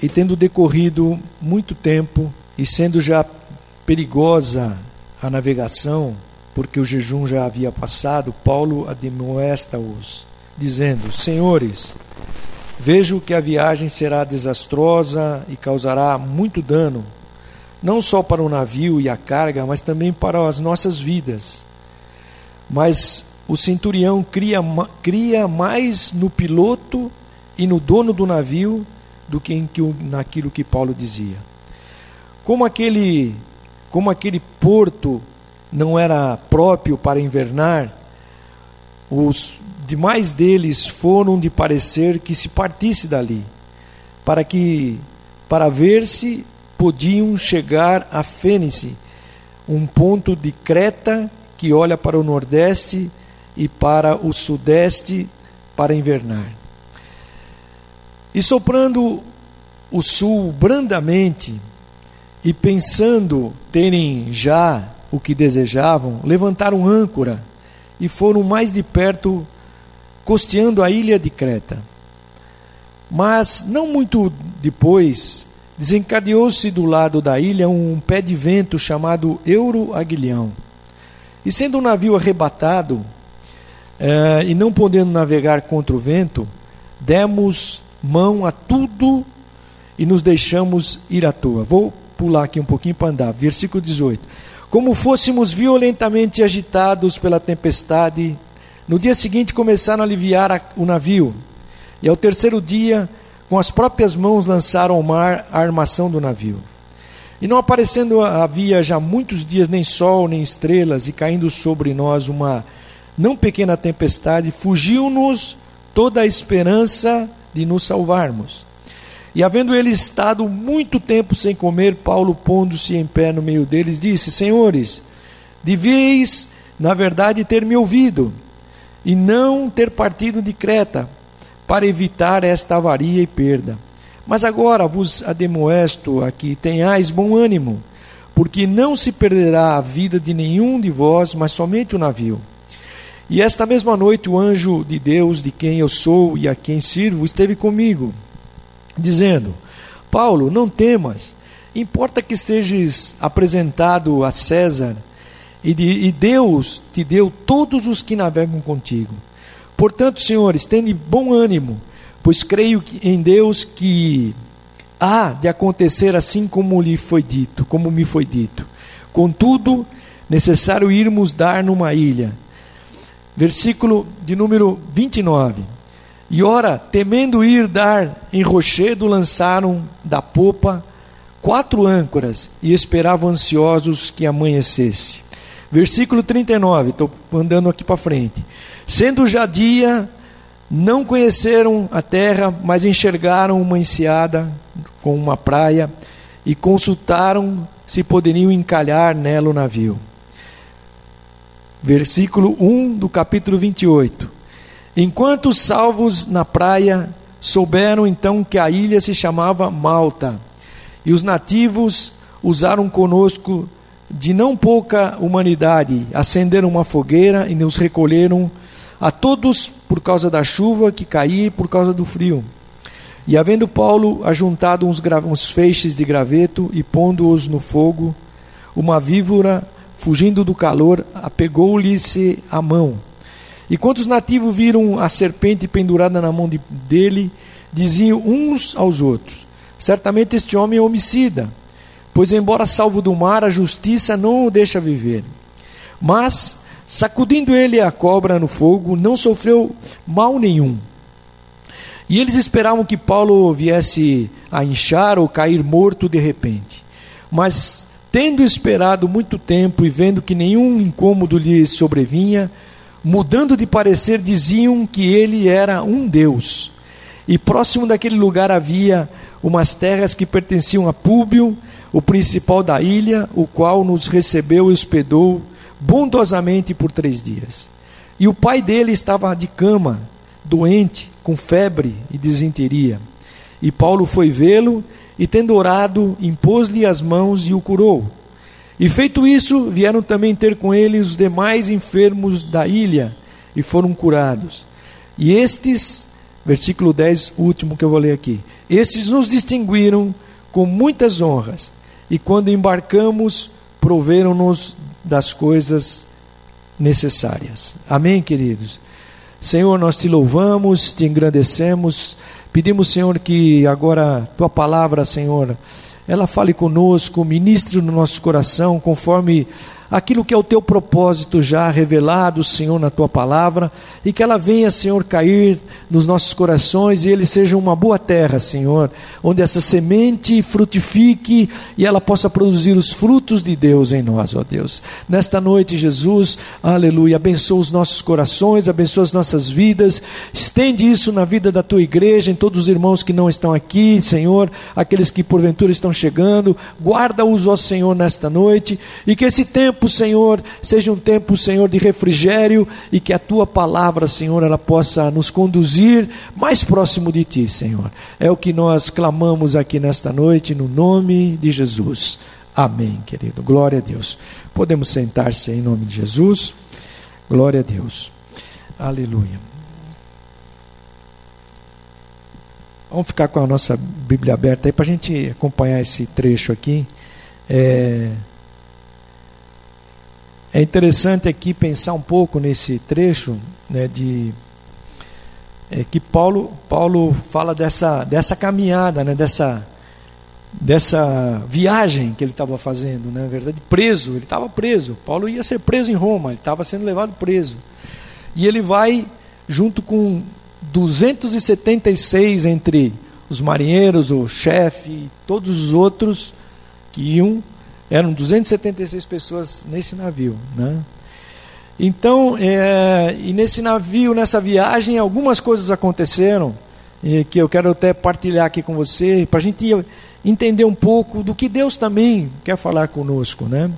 e tendo decorrido muito tempo, e sendo já perigosa a navegação, porque o jejum já havia passado, Paulo admoesta-os, dizendo: Senhores, vejo que a viagem será desastrosa e causará muito dano, não só para o navio e a carga, mas também para as nossas vidas. Mas o centurião cria, cria mais no piloto e no dono do navio do que naquilo que Paulo dizia. Como aquele, como aquele porto não era próprio para invernar, os demais deles foram de parecer que se partisse dali, para que para ver se podiam chegar a Fênice, um ponto de Creta que olha para o nordeste e para o sudeste para invernar. E soprando o sul brandamente, e pensando terem já o que desejavam, levantaram âncora e foram mais de perto, costeando a ilha de Creta. Mas, não muito depois, desencadeou-se do lado da ilha um pé de vento chamado Euro Aguilhão. E sendo o um navio arrebatado, eh, e não podendo navegar contra o vento, demos mão a tudo e nos deixamos ir à toa. Vou pular aqui um pouquinho para andar. Versículo 18 como fôssemos violentamente agitados pela tempestade. No dia seguinte começaram a aliviar o navio, e ao terceiro dia, com as próprias mãos lançaram ao mar a armação do navio. E não aparecendo havia já muitos dias nem sol nem estrelas, e caindo sobre nós uma não pequena tempestade, fugiu-nos toda a esperança de nos salvarmos. E havendo ele estado muito tempo sem comer, Paulo, pondo-se em pé no meio deles, disse: Senhores, deveis, na verdade, ter me ouvido, e não ter partido de Creta, para evitar esta avaria e perda. Mas agora vos ademoesto a que tenhais bom ânimo, porque não se perderá a vida de nenhum de vós, mas somente o navio. E esta mesma noite o anjo de Deus, de quem eu sou e a quem sirvo, esteve comigo dizendo: Paulo, não temas, importa que sejas apresentado a César, e, de, e Deus te deu todos os que navegam contigo. Portanto, senhores, tende bom ânimo, pois creio em Deus que há de acontecer assim como lhe foi dito, como me foi dito. Contudo, necessário irmos dar numa ilha. Versículo de número 29. E ora, temendo ir dar em rochedo, lançaram da popa quatro âncoras e esperavam ansiosos que amanhecesse. Versículo 39, estou andando aqui para frente. Sendo já dia, não conheceram a terra, mas enxergaram uma enseada com uma praia e consultaram se poderiam encalhar nela o navio. Versículo 1 do capítulo 28. Enquanto os salvos na praia souberam então que a ilha se chamava Malta, e os nativos usaram conosco de não pouca humanidade, acenderam uma fogueira e nos recolheram a todos por causa da chuva que caía e por causa do frio. E havendo Paulo ajuntado uns, uns feixes de graveto e pondo-os no fogo, uma víbora, fugindo do calor, apegou-lhe-se a mão e quando os nativos viram a serpente pendurada na mão de, dele, diziam uns aos outros: Certamente este homem é homicida, pois, embora salvo do mar, a justiça não o deixa viver. Mas, sacudindo ele a cobra no fogo, não sofreu mal nenhum. E eles esperavam que Paulo viesse a inchar ou cair morto de repente. Mas, tendo esperado muito tempo e vendo que nenhum incômodo lhe sobrevinha, mudando de parecer, diziam que ele era um Deus. E próximo daquele lugar havia umas terras que pertenciam a Públio, o principal da ilha, o qual nos recebeu e hospedou bondosamente por três dias. E o pai dele estava de cama, doente, com febre e desinteria. E Paulo foi vê-lo e, tendo orado, impôs-lhe as mãos e o curou. E feito isso, vieram também ter com ele os demais enfermos da ilha e foram curados. E estes, Versículo 10, último que eu vou ler aqui. Estes nos distinguiram com muitas honras, e quando embarcamos, proveram-nos das coisas necessárias. Amém, queridos? Senhor, nós te louvamos, te engrandecemos, pedimos, Senhor, que agora tua palavra, Senhor, ela fale conosco, ministre no nosso coração, conforme aquilo que é o teu propósito já revelado, Senhor, na tua palavra, e que ela venha, Senhor, cair nos nossos corações e ele seja uma boa terra, Senhor, onde essa semente frutifique e ela possa produzir os frutos de Deus em nós, ó Deus. Nesta noite, Jesus, aleluia, abençoa os nossos corações, abençoa as nossas vidas, estende isso na vida da tua igreja, em todos os irmãos que não estão aqui, Senhor, aqueles que porventura estão chegando, guarda-os, ó Senhor, nesta noite, e que esse tempo tempo, Senhor, seja um tempo, Senhor, de refrigério e que a tua palavra, Senhor, ela possa nos conduzir mais próximo de ti, Senhor. É o que nós clamamos aqui nesta noite, no nome de Jesus. Amém, querido. Glória a Deus. Podemos sentar-se em nome de Jesus. Glória a Deus. Aleluia. Vamos ficar com a nossa Bíblia aberta aí para a gente acompanhar esse trecho aqui. É, é interessante aqui pensar um pouco nesse trecho né, de é, que Paulo, Paulo fala dessa, dessa caminhada, né, dessa, dessa viagem que ele estava fazendo, né, verdade, preso, ele estava preso. Paulo ia ser preso em Roma, ele estava sendo levado preso. E ele vai junto com 276 entre os marinheiros, o chefe todos os outros que iam eram 276 pessoas nesse navio. Né? Então, é, e nesse navio, nessa viagem, algumas coisas aconteceram, que eu quero até partilhar aqui com você, para a gente entender um pouco do que Deus também quer falar conosco. Né?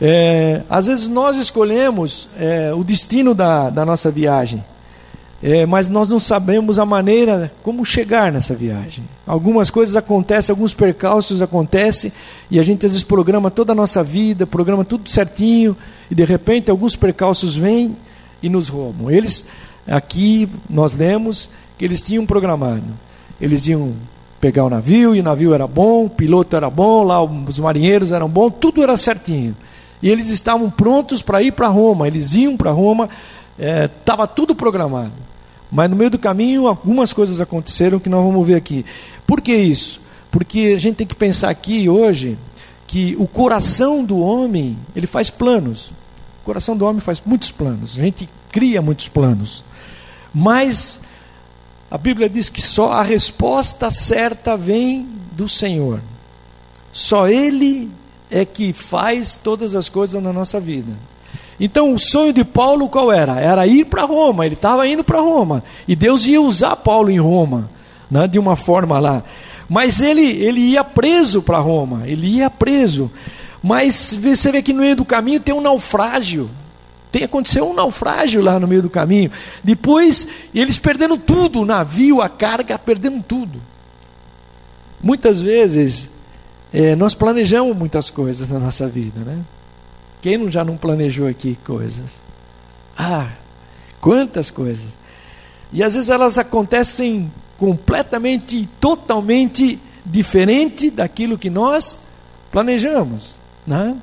É, às vezes nós escolhemos é, o destino da, da nossa viagem. É, mas nós não sabemos a maneira como chegar nessa viagem. Algumas coisas acontecem, alguns percalços acontecem, e a gente às vezes programa toda a nossa vida, programa tudo certinho, e de repente alguns percalços vêm e nos roubam. Eles, aqui nós lemos que eles tinham programado. Eles iam pegar o navio, e o navio era bom, o piloto era bom, lá os marinheiros eram bons, tudo era certinho. E eles estavam prontos para ir para Roma, eles iam para Roma, estava é, tudo programado. Mas no meio do caminho, algumas coisas aconteceram que nós vamos ver aqui. Por que isso? Porque a gente tem que pensar aqui hoje que o coração do homem, ele faz planos. O coração do homem faz muitos planos. A gente cria muitos planos. Mas a Bíblia diz que só a resposta certa vem do Senhor. Só Ele é que faz todas as coisas na nossa vida. Então o sonho de Paulo qual era? Era ir para Roma, ele estava indo para Roma. E Deus ia usar Paulo em Roma, né, de uma forma lá. Mas ele, ele ia preso para Roma, ele ia preso. Mas você vê que no meio do caminho tem um naufrágio. Tem aconteceu um naufrágio lá no meio do caminho. Depois eles perderam tudo, o navio, a carga, perderam tudo. Muitas vezes é, nós planejamos muitas coisas na nossa vida, né? Quem já não planejou aqui coisas? Ah, quantas coisas! E às vezes elas acontecem completamente, totalmente diferente daquilo que nós planejamos, né?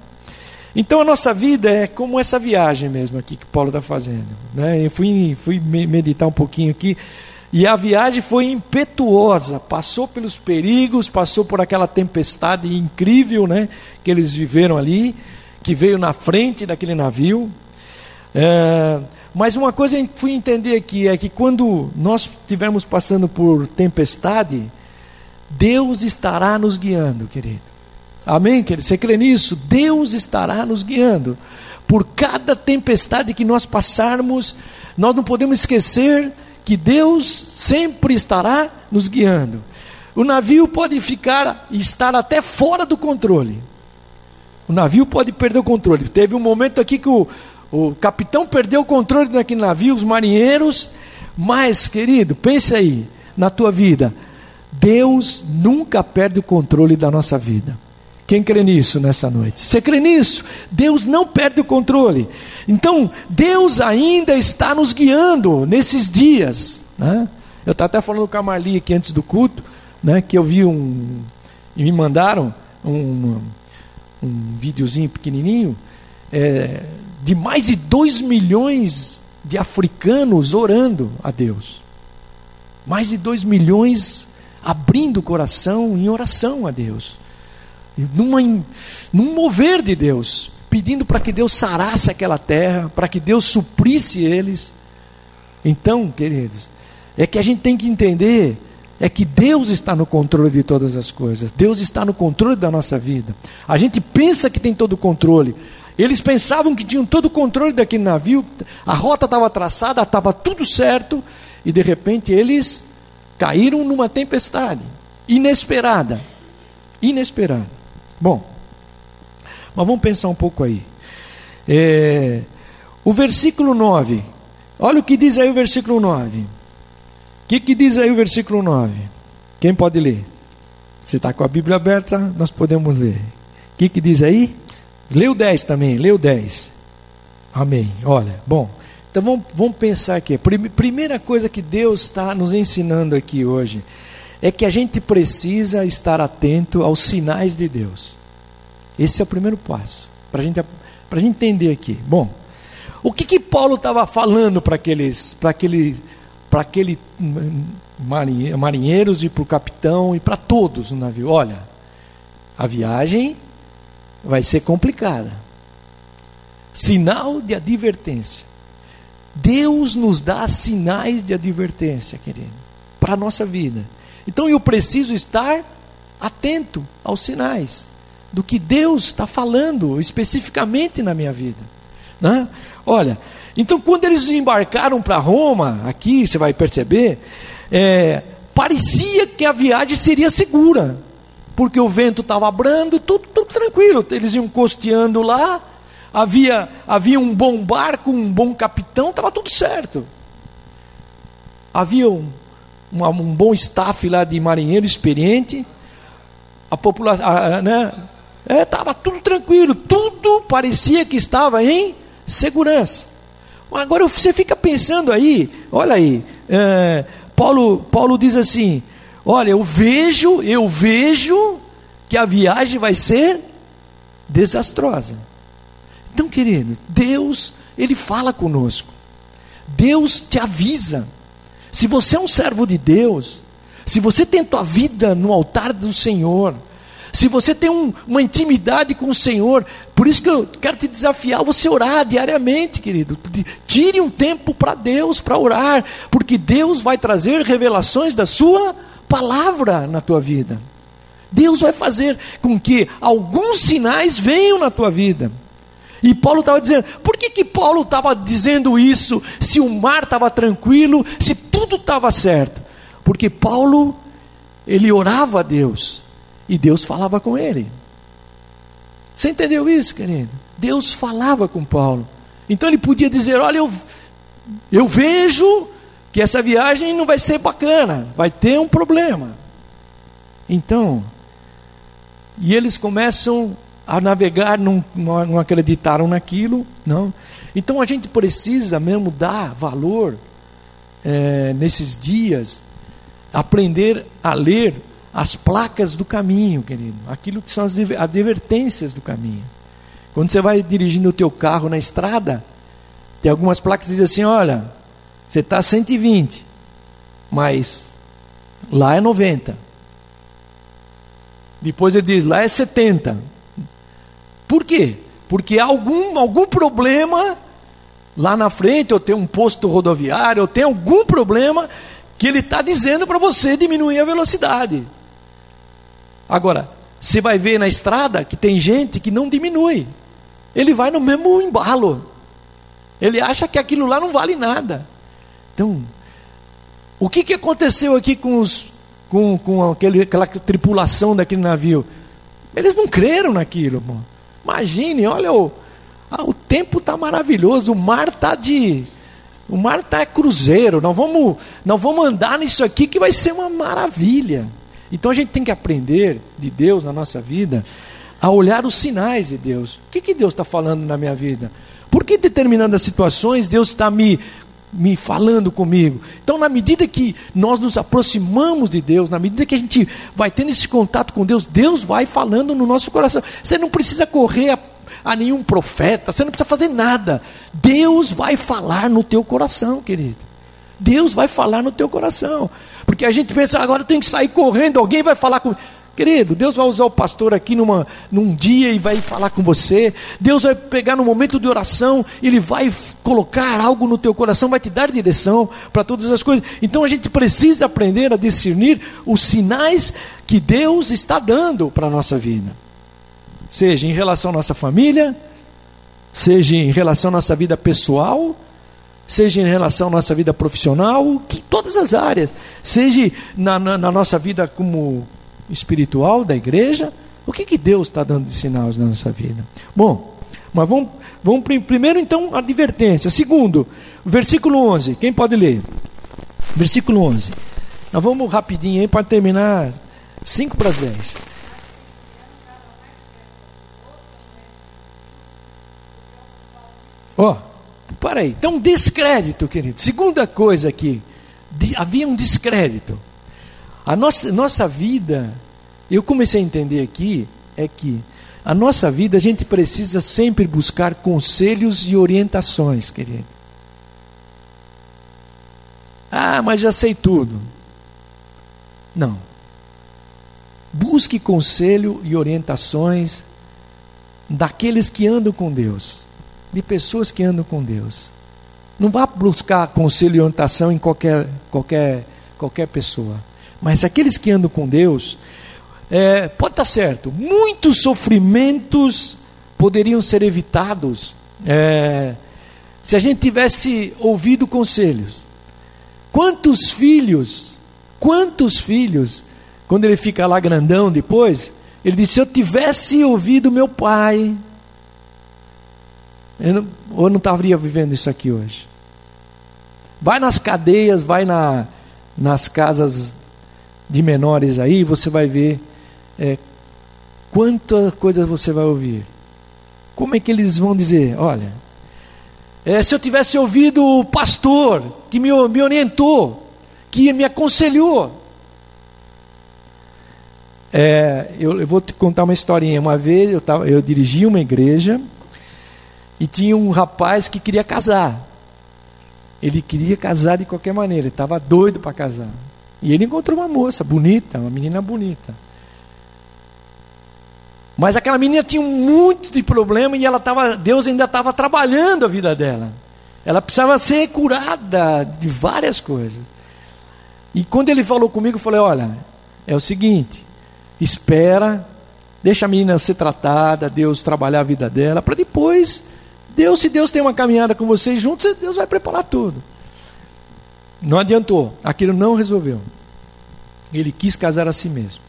Então a nossa vida é como essa viagem mesmo aqui que Paulo está fazendo. Né? Eu fui, fui meditar um pouquinho aqui e a viagem foi impetuosa, passou pelos perigos, passou por aquela tempestade incrível né, que eles viveram ali que veio na frente daquele navio. É, mas uma coisa eu fui entender aqui é que quando nós estivermos passando por tempestade, Deus estará nos guiando, querido. Amém, querido? Você crê nisso? Deus estará nos guiando. Por cada tempestade que nós passarmos, nós não podemos esquecer que Deus sempre estará nos guiando. O navio pode ficar estar até fora do controle. O navio pode perder o controle. Teve um momento aqui que o, o capitão perdeu o controle daquele navio, os marinheiros. Mas, querido, pense aí na tua vida. Deus nunca perde o controle da nossa vida. Quem crê nisso nessa noite? Você crê nisso? Deus não perde o controle. Então, Deus ainda está nos guiando nesses dias. Né? Eu estava até falando com a Marli aqui antes do culto, né, que eu vi um. E me mandaram um, um videozinho pequenininho é, de mais de 2 milhões de africanos orando a Deus. Mais de 2 milhões abrindo o coração em oração a Deus. Numa, num mover de Deus, pedindo para que Deus sarasse aquela terra, para que Deus suprisse eles. Então, queridos, é que a gente tem que entender é que Deus está no controle de todas as coisas. Deus está no controle da nossa vida. A gente pensa que tem todo o controle. Eles pensavam que tinham todo o controle daquele navio, a rota estava traçada, estava tudo certo, e de repente eles caíram numa tempestade inesperada. Inesperada. Bom, mas vamos pensar um pouco aí. É, o versículo 9. Olha o que diz aí o versículo 9. O que, que diz aí o versículo 9? Quem pode ler? Se está com a Bíblia aberta, nós podemos ler. O que, que diz aí? Leu 10 também, leu 10. Amém. Olha, bom. Então vamos, vamos pensar aqui. Primeira coisa que Deus está nos ensinando aqui hoje é que a gente precisa estar atento aos sinais de Deus. Esse é o primeiro passo, para gente, a gente entender aqui. Bom, o que, que Paulo estava falando para aqueles, aquele, para aquele marinheiros e para o capitão e para todos no navio? Olha, a viagem vai ser complicada. Sinal de advertência. Deus nos dá sinais de advertência, querido, para a nossa vida. Então eu preciso estar atento aos sinais do que Deus está falando especificamente na minha vida. Né? Olha, então quando eles embarcaram para Roma, aqui você vai perceber, é, parecia que a viagem seria segura porque o vento estava abrando, tudo, tudo tranquilo. Eles iam costeando lá, havia, havia um bom barco, um bom capitão, estava tudo certo. Havia um, um, bom staff lá de marinheiro experiente, a população, né? Estava é, tudo tranquilo, tudo parecia que estava em segurança. Agora você fica pensando aí, olha aí, é, Paulo, Paulo diz assim: Olha, eu vejo, eu vejo que a viagem vai ser desastrosa. Então, querido, Deus, Ele fala conosco. Deus te avisa. Se você é um servo de Deus, se você tem tua vida no altar do Senhor, se você tem um, uma intimidade com o Senhor, por isso que eu quero te desafiar você orar diariamente, querido. Tire um tempo para Deus, para orar, porque Deus vai trazer revelações da sua palavra na tua vida. Deus vai fazer com que alguns sinais venham na tua vida. E Paulo estava dizendo, por que, que Paulo estava dizendo isso se o mar estava tranquilo, se tudo estava certo? Porque Paulo, ele orava a Deus e Deus falava com ele. Você entendeu isso, querido? Deus falava com Paulo. Então ele podia dizer: Olha, eu, eu vejo que essa viagem não vai ser bacana, vai ter um problema. Então, e eles começam a navegar, não, não acreditaram naquilo, não. Então a gente precisa mesmo dar valor é, nesses dias, aprender a ler as placas do caminho, querido, aquilo que são as advertências do caminho. Quando você vai dirigindo o teu carro na estrada, tem algumas placas que dizem assim, olha, você está 120, mas lá é 90. Depois ele diz, lá é 70. Por quê? Porque há algum, algum problema lá na frente, ou tem um posto rodoviário, ou tem algum problema que ele está dizendo para você diminuir a velocidade. Agora, você vai ver na estrada que tem gente que não diminui. Ele vai no mesmo embalo. Ele acha que aquilo lá não vale nada. Então, o que, que aconteceu aqui com, os, com, com aquele, aquela tripulação daquele navio? Eles não creram naquilo. Irmão. Imagine, olha, o, ah, o tempo está maravilhoso, o mar está de. O mar está cruzeiro, nós vamos, nós vamos andar nisso aqui que vai ser uma maravilha. Então a gente tem que aprender de Deus na nossa vida a olhar os sinais de Deus. O que, que Deus está falando na minha vida? Por que determinadas situações Deus está me me falando comigo. Então, na medida que nós nos aproximamos de Deus, na medida que a gente vai tendo esse contato com Deus, Deus vai falando no nosso coração. Você não precisa correr a, a nenhum profeta, você não precisa fazer nada. Deus vai falar no teu coração, querido. Deus vai falar no teu coração. Porque a gente pensa, agora tenho que sair correndo, alguém vai falar comigo. Querido, Deus vai usar o pastor aqui numa, num dia e vai falar com você. Deus vai pegar no momento de oração, Ele vai colocar algo no teu coração, vai te dar direção para todas as coisas. Então a gente precisa aprender a discernir os sinais que Deus está dando para a nossa vida. Seja em relação à nossa família, seja em relação à nossa vida pessoal, seja em relação à nossa vida profissional, que todas as áreas, seja na, na, na nossa vida como espiritual da igreja, o que, que Deus está dando de sinais na nossa vida? Bom, mas vamos, vamos primeiro então a advertência. Segundo, versículo 11. Quem pode ler? Versículo 11. Nós vamos rapidinho aí para terminar 5 para as 10. Ó, oh, para aí. Então, descrédito, querido. Segunda coisa aqui. havia um descrédito. A nossa, nossa vida, eu comecei a entender aqui, é que a nossa vida a gente precisa sempre buscar conselhos e orientações, querido. Ah, mas já sei tudo. Não. Busque conselho e orientações daqueles que andam com Deus, de pessoas que andam com Deus. Não vá buscar conselho e orientação em qualquer, qualquer, qualquer pessoa. Mas aqueles que andam com Deus, é, pode estar certo, muitos sofrimentos poderiam ser evitados é, se a gente tivesse ouvido conselhos. Quantos filhos, quantos filhos, quando ele fica lá grandão depois, ele disse: Se eu tivesse ouvido meu pai, eu não, eu não estaria vivendo isso aqui hoje. Vai nas cadeias, vai na, nas casas de menores aí, você vai ver é, quantas coisas você vai ouvir. Como é que eles vão dizer? Olha, é, se eu tivesse ouvido o pastor que me, me orientou, que me aconselhou. É, eu, eu, vou te contar uma historinha. Uma vez eu, tava, eu dirigi uma igreja e tinha um rapaz que queria casar. Ele queria casar de qualquer maneira, ele estava doido para casar. E ele encontrou uma moça bonita, uma menina bonita. Mas aquela menina tinha muito de problema e ela tava, Deus ainda estava trabalhando a vida dela. Ela precisava ser curada de várias coisas. E quando ele falou comigo, eu falei: Olha, é o seguinte, espera, deixa a menina ser tratada, Deus trabalhar a vida dela, para depois, Deus, se Deus tem uma caminhada com vocês juntos, Deus vai preparar tudo. Não adiantou, aquilo não resolveu. Ele quis casar a si mesmo.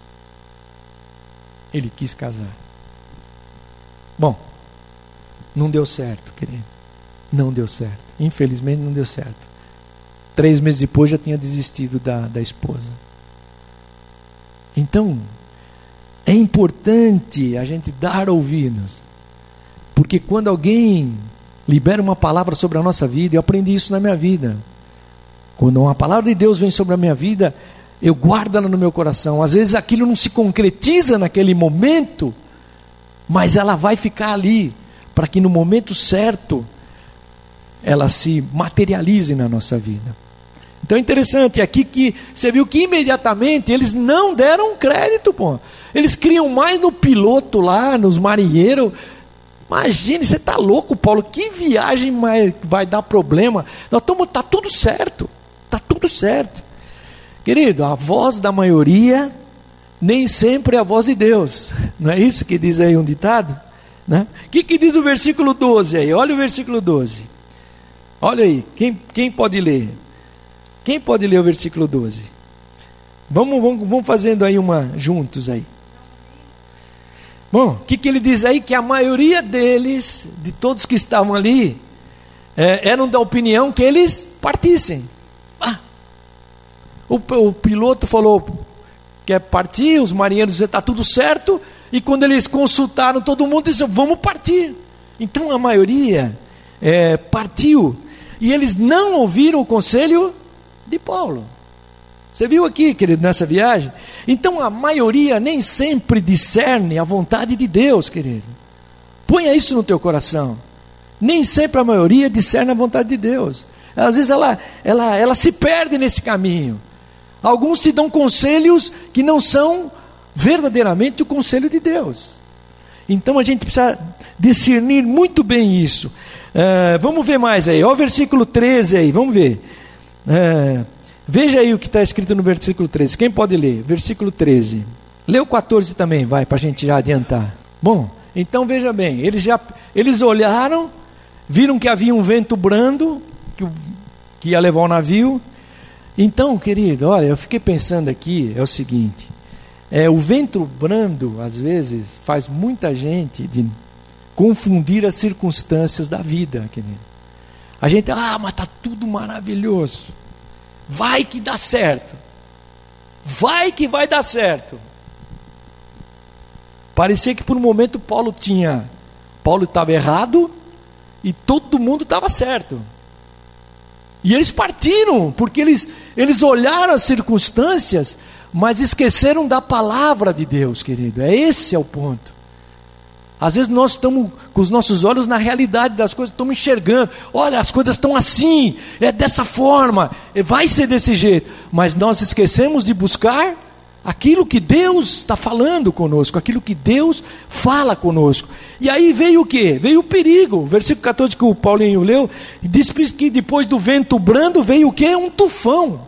Ele quis casar. Bom, não deu certo, querido. Não deu certo. Infelizmente não deu certo. Três meses depois já tinha desistido da, da esposa. Então, é importante a gente dar ouvidos. Porque quando alguém libera uma palavra sobre a nossa vida, eu aprendi isso na minha vida. Quando uma palavra de Deus vem sobre a minha vida, eu guardo ela no meu coração. Às vezes aquilo não se concretiza naquele momento, mas ela vai ficar ali, para que no momento certo ela se materialize na nossa vida. Então é interessante aqui que você viu que imediatamente eles não deram crédito, pô. Eles criam mais no piloto lá, nos marinheiros. Imagine, você está louco, Paulo? Que viagem vai dar problema? Nós estamos, tá tudo certo, tá tudo certo. Querido, a voz da maioria nem sempre é a voz de Deus. Não é isso que diz aí um ditado? O né? que, que diz o versículo 12 aí? Olha o versículo 12. Olha aí, quem, quem pode ler? Quem pode ler o versículo 12? Vamos, vamos, vamos fazendo aí uma juntos aí. Bom, o que, que ele diz aí? Que a maioria deles, de todos que estavam ali, é, eram da opinião que eles partissem. O, o piloto falou: quer partir? Os marinheiros disseram: está tudo certo. E quando eles consultaram todo mundo, disseram: vamos partir. Então a maioria é, partiu. e eles não ouviram o conselho de Paulo. Você viu aqui, querido, nessa viagem? Então a maioria nem sempre discerne a vontade de Deus, querido. Ponha isso no teu coração. Nem sempre a maioria discerne a vontade de Deus. Às vezes ela, ela, ela se perde nesse caminho. Alguns te dão conselhos que não são verdadeiramente o conselho de Deus. Então a gente precisa discernir muito bem isso. Uh, vamos ver mais aí, olha o versículo 13 aí, vamos ver. Uh, veja aí o que está escrito no versículo 13. Quem pode ler? Versículo 13. Lê o 14 também, vai, para a gente já adiantar. Bom, então veja bem, eles já eles olharam, viram que havia um vento brando, que, que ia levar o navio. Então, querido, olha, eu fiquei pensando aqui, é o seguinte, é, o vento brando, às vezes, faz muita gente de confundir as circunstâncias da vida. Querido. A gente, ah, mas está tudo maravilhoso. Vai que dá certo. Vai que vai dar certo. Parecia que por um momento Paulo tinha, Paulo estava errado e todo mundo estava certo. E eles partiram, porque eles, eles olharam as circunstâncias mas esqueceram da palavra de Deus, querido. É esse é o ponto. Às vezes nós estamos com os nossos olhos na realidade das coisas, estamos enxergando. Olha, as coisas estão assim, é dessa forma, vai ser desse jeito. Mas nós esquecemos de buscar aquilo que Deus está falando conosco, aquilo que Deus fala conosco. E aí veio o que? Veio o perigo. Versículo 14 que o Paulinho leu, diz que depois do vento brando veio o que? Um tufão.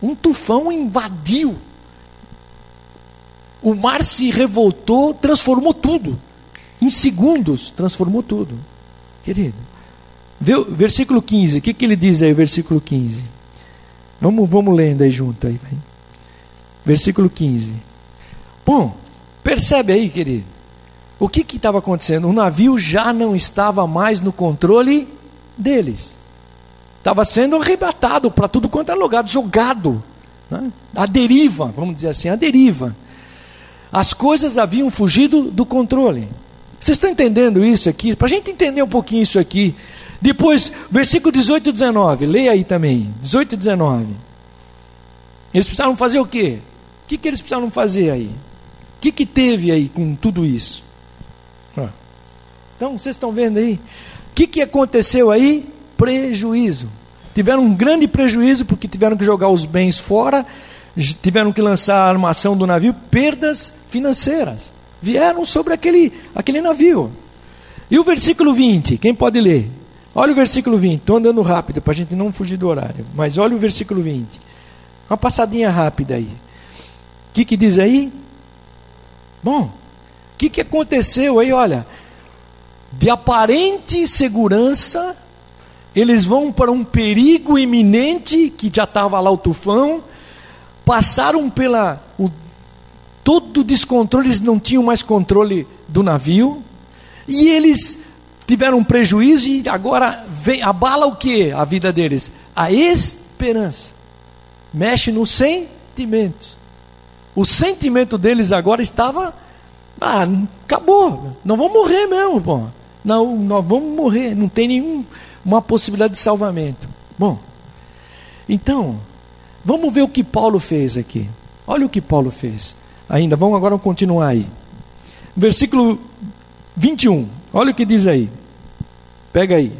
Um tufão invadiu. O mar se revoltou, transformou tudo. Em segundos, transformou tudo. Querido, vê o versículo 15. O que, que ele diz aí, versículo 15? Vamos, vamos lendo aí junto. Aí, vai. Versículo 15. Bom, percebe aí, querido. O que estava acontecendo? O navio já não estava mais no controle deles. Estava sendo arrebatado para tudo quanto era lugar, jogado. Né? A deriva, vamos dizer assim, a deriva. As coisas haviam fugido do controle. Vocês estão entendendo isso aqui? Para a gente entender um pouquinho isso aqui. Depois, versículo 18 e 19, leia aí também. 18 e 19. Eles precisaram fazer o quê? O que, que eles precisaram fazer aí? O que, que teve aí com tudo isso? Então, vocês estão vendo aí? O que, que aconteceu aí? prejuízo. Tiveram um grande prejuízo porque tiveram que jogar os bens fora, tiveram que lançar a armação do navio, perdas financeiras. Vieram sobre aquele, aquele navio. E o versículo 20, quem pode ler? Olha o versículo 20, estou andando rápido para a gente não fugir do horário, mas olha o versículo 20. Uma passadinha rápida aí. O que, que diz aí? Bom, o que, que aconteceu aí? Olha, de aparente segurança eles vão para um perigo iminente, que já estava lá o tufão, passaram pela. O, todo o descontrole, eles não tinham mais controle do navio, e eles tiveram um prejuízo, e agora vem, abala o que? A vida deles? A esperança. Mexe no sentimento. O sentimento deles agora estava. Ah, acabou. Não vamos morrer mesmo, pô. Não, nós vamos morrer. Não tem nenhum uma possibilidade de salvamento. Bom, então, vamos ver o que Paulo fez aqui. Olha o que Paulo fez. Ainda, vamos agora continuar aí. Versículo 21. Olha o que diz aí. Pega aí.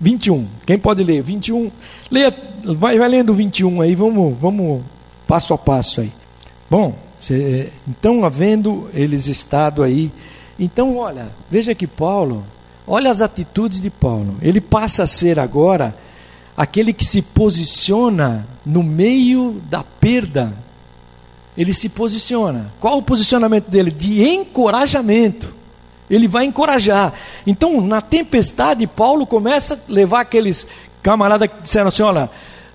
21. Quem pode ler? 21. Leia, vai, vai lendo 21 aí, vamos, vamos passo a passo aí. Bom, cê, então havendo eles estado aí, então olha, veja que Paulo, Olha as atitudes de Paulo. Ele passa a ser agora aquele que se posiciona no meio da perda. Ele se posiciona. Qual o posicionamento dele? De encorajamento. Ele vai encorajar. Então, na tempestade, Paulo começa a levar aqueles camaradas que disseram assim: olha,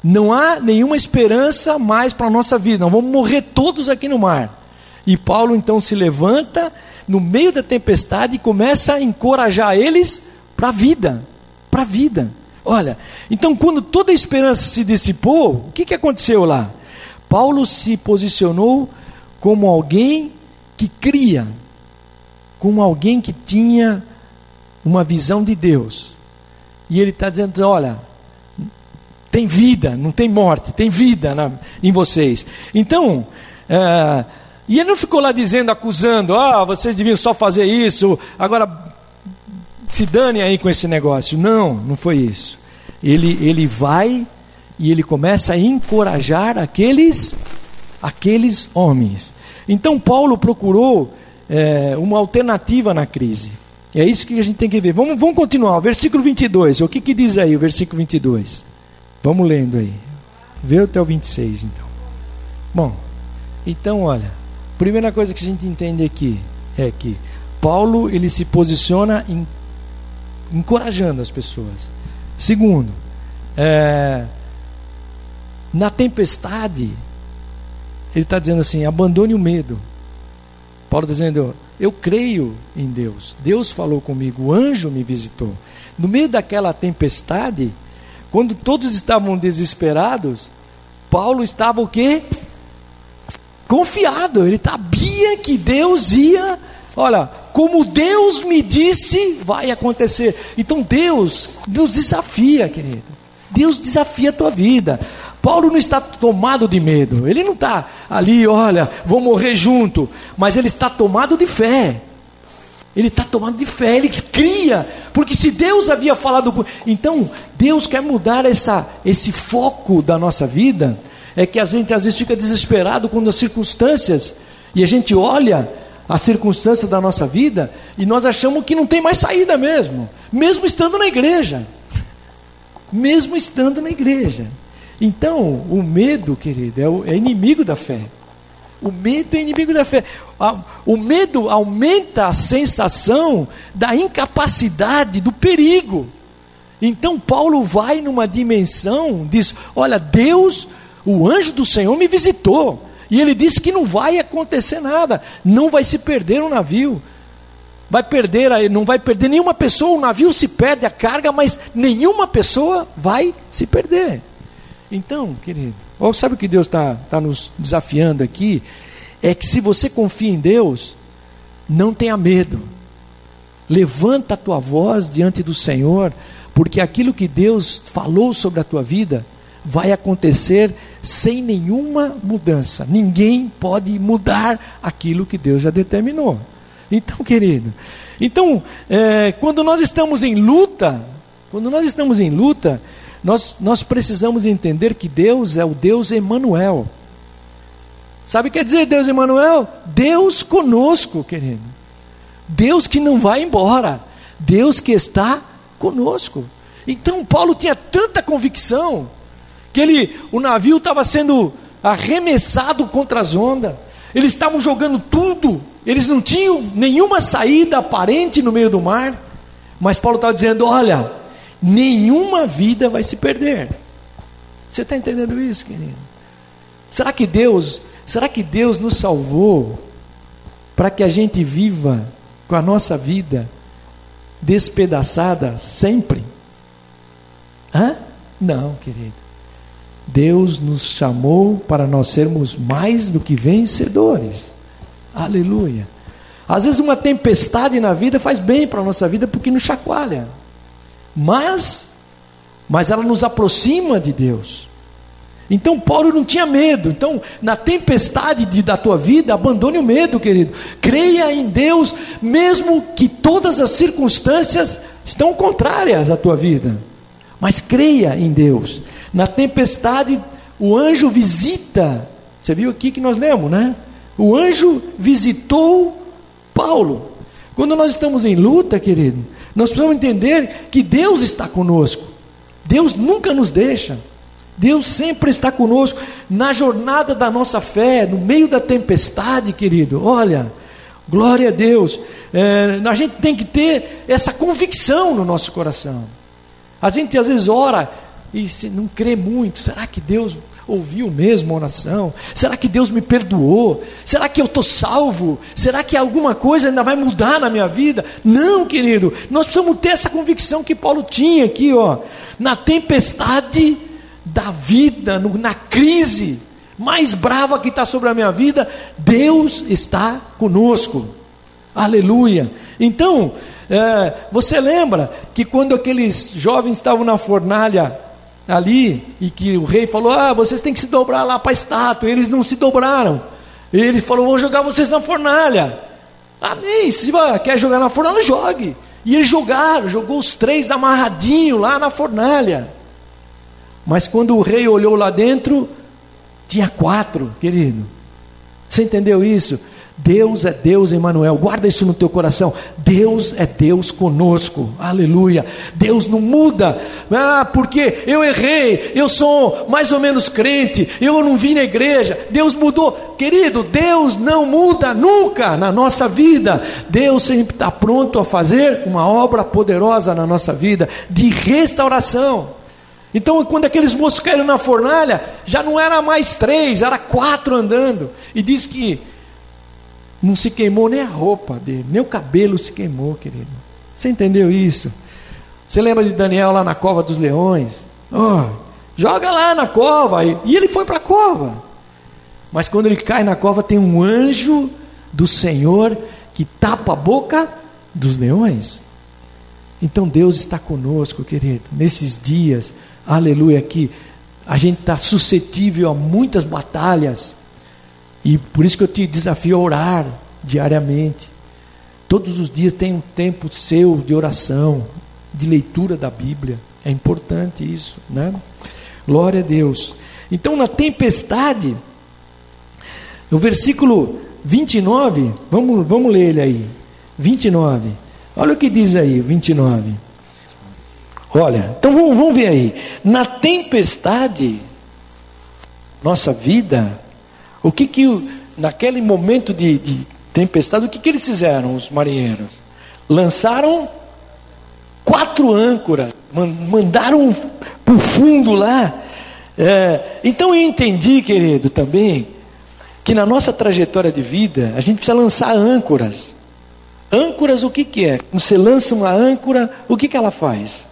não há nenhuma esperança mais para a nossa vida, nós vamos morrer todos aqui no mar. E Paulo então se levanta no meio da tempestade e começa a encorajar eles para a vida, para a vida. Olha, então quando toda a esperança se dissipou, o que, que aconteceu lá? Paulo se posicionou como alguém que cria, como alguém que tinha uma visão de Deus. E ele está dizendo: olha, tem vida, não tem morte, tem vida na, em vocês. Então, é, e ele não ficou lá dizendo, acusando, ah, vocês deviam só fazer isso, agora se dane aí com esse negócio. Não, não foi isso. Ele, ele vai e ele começa a encorajar aqueles, aqueles homens. Então Paulo procurou é, uma alternativa na crise. É isso que a gente tem que ver. Vamos, vamos continuar. Versículo 22. O que, que diz aí o versículo 22? Vamos lendo aí. Vê até o 26 então. Bom, então olha. Primeira coisa que a gente entende aqui é que Paulo ele se posiciona em, encorajando as pessoas. Segundo, é, na tempestade, ele está dizendo assim: abandone o medo. Paulo está dizendo: eu creio em Deus. Deus falou comigo, o anjo me visitou. No meio daquela tempestade, quando todos estavam desesperados, Paulo estava o quê? Confiado. Ele sabia que Deus ia. Olha, como Deus me disse, vai acontecer. Então Deus nos desafia, querido. Deus desafia a tua vida. Paulo não está tomado de medo, ele não está ali, olha, vou morrer junto, mas ele está tomado de fé. Ele está tomado de fé, ele cria, porque se Deus havia falado, então Deus quer mudar essa, esse foco da nossa vida. É que a gente às vezes fica desesperado quando as circunstâncias, e a gente olha a circunstância da nossa vida e nós achamos que não tem mais saída mesmo, mesmo estando na igreja. Mesmo estando na igreja. Então, o medo, querido, é, o, é inimigo da fé. O medo é inimigo da fé. O medo aumenta a sensação da incapacidade, do perigo. Então, Paulo vai numa dimensão, diz: Olha, Deus, o anjo do Senhor me visitou. E ele disse que não vai acontecer nada, não vai se perder o um navio. Vai perder, não vai perder nenhuma pessoa, o navio se perde a carga, mas nenhuma pessoa vai se perder. Então, querido, sabe o que Deus está tá nos desafiando aqui? É que se você confia em Deus, não tenha medo. Levanta a tua voz diante do Senhor, porque aquilo que Deus falou sobre a tua vida vai acontecer sem nenhuma mudança. Ninguém pode mudar aquilo que Deus já determinou. Então, querido, então, é, quando nós estamos em luta, quando nós estamos em luta, nós, nós precisamos entender que Deus é o Deus Emanuel. Sabe o que quer dizer Deus Emanuel? Deus conosco, querido. Deus que não vai embora. Deus que está conosco. Então Paulo tinha tanta convicção que ele, o navio estava sendo arremessado contra as ondas. Eles estavam jogando tudo. Eles não tinham nenhuma saída aparente no meio do mar. Mas Paulo estava dizendo: olha, nenhuma vida vai se perder. Você está entendendo isso, querido? Será que Deus, será que Deus nos salvou para que a gente viva com a nossa vida despedaçada sempre? Hã? Não, querido. Deus nos chamou para nós sermos mais do que vencedores. Aleluia. Às vezes uma tempestade na vida faz bem para a nossa vida porque nos chacoalha mas mas ela nos aproxima de Deus. Então Paulo não tinha medo. Então, na tempestade de, da tua vida, abandone o medo, querido. Creia em Deus, mesmo que todas as circunstâncias estão contrárias à tua vida. Mas creia em Deus. Na tempestade, o anjo visita. Você viu aqui que nós lemos, né? O anjo visitou Paulo. Quando nós estamos em luta, querido, nós precisamos entender que Deus está conosco. Deus nunca nos deixa. Deus sempre está conosco na jornada da nossa fé, no meio da tempestade, querido. Olha, glória a Deus. É, a gente tem que ter essa convicção no nosso coração. A gente às vezes ora e não crê muito. Será que Deus ouviu mesmo a oração? Será que Deus me perdoou? Será que eu estou salvo? Será que alguma coisa ainda vai mudar na minha vida? Não, querido, nós precisamos ter essa convicção que Paulo tinha aqui, ó, na tempestade da vida, no, na crise mais brava que está sobre a minha vida, Deus está conosco. Aleluia. Então, É, você lembra que quando aqueles jovens estavam na fornalha ali e que o rei falou: Ah, vocês têm que se dobrar lá para a estátua. Eles não se dobraram. Ele falou: Vou jogar vocês na fornalha. Amém. Se quer jogar na fornalha, jogue. E eles jogaram, jogou os três amarradinhos lá na fornalha. Mas quando o rei olhou lá dentro, tinha quatro, querido. Você entendeu isso? Deus é Deus, Emmanuel. Guarda isso no teu coração. Deus é Deus conosco. Aleluia. Deus não muda. Ah, porque eu errei, eu sou mais ou menos crente, eu não vim na igreja. Deus mudou. Querido, Deus não muda nunca na nossa vida. Deus sempre está pronto a fazer uma obra poderosa na nossa vida de restauração. Então, quando aqueles moços caíram na fornalha, já não era mais três, era quatro andando. E diz que não se queimou nem a roupa dele, nem o cabelo se queimou, querido. Você entendeu isso? Você lembra de Daniel lá na cova dos leões? Oh, joga lá na cova. E ele foi para a cova. Mas quando ele cai na cova, tem um anjo do Senhor que tapa a boca dos leões. Então Deus está conosco, querido, nesses dias, aleluia, que a gente está suscetível a muitas batalhas, e por isso que eu te desafio a orar diariamente. Todos os dias tem um tempo seu de oração, de leitura da Bíblia. É importante isso, né? Glória a Deus. Então, na tempestade, o versículo 29, vamos, vamos ler ele aí. 29. Olha o que diz aí, 29. Olha, então vamos, vamos ver aí. Na tempestade, nossa vida, o que que, naquele momento de, de tempestade, o que que eles fizeram, os marinheiros? Lançaram quatro âncoras, mandaram para o fundo lá. É, então eu entendi, querido, também, que na nossa trajetória de vida, a gente precisa lançar âncoras. Âncoras, o que, que é? Quando você lança uma âncora, o que, que ela faz?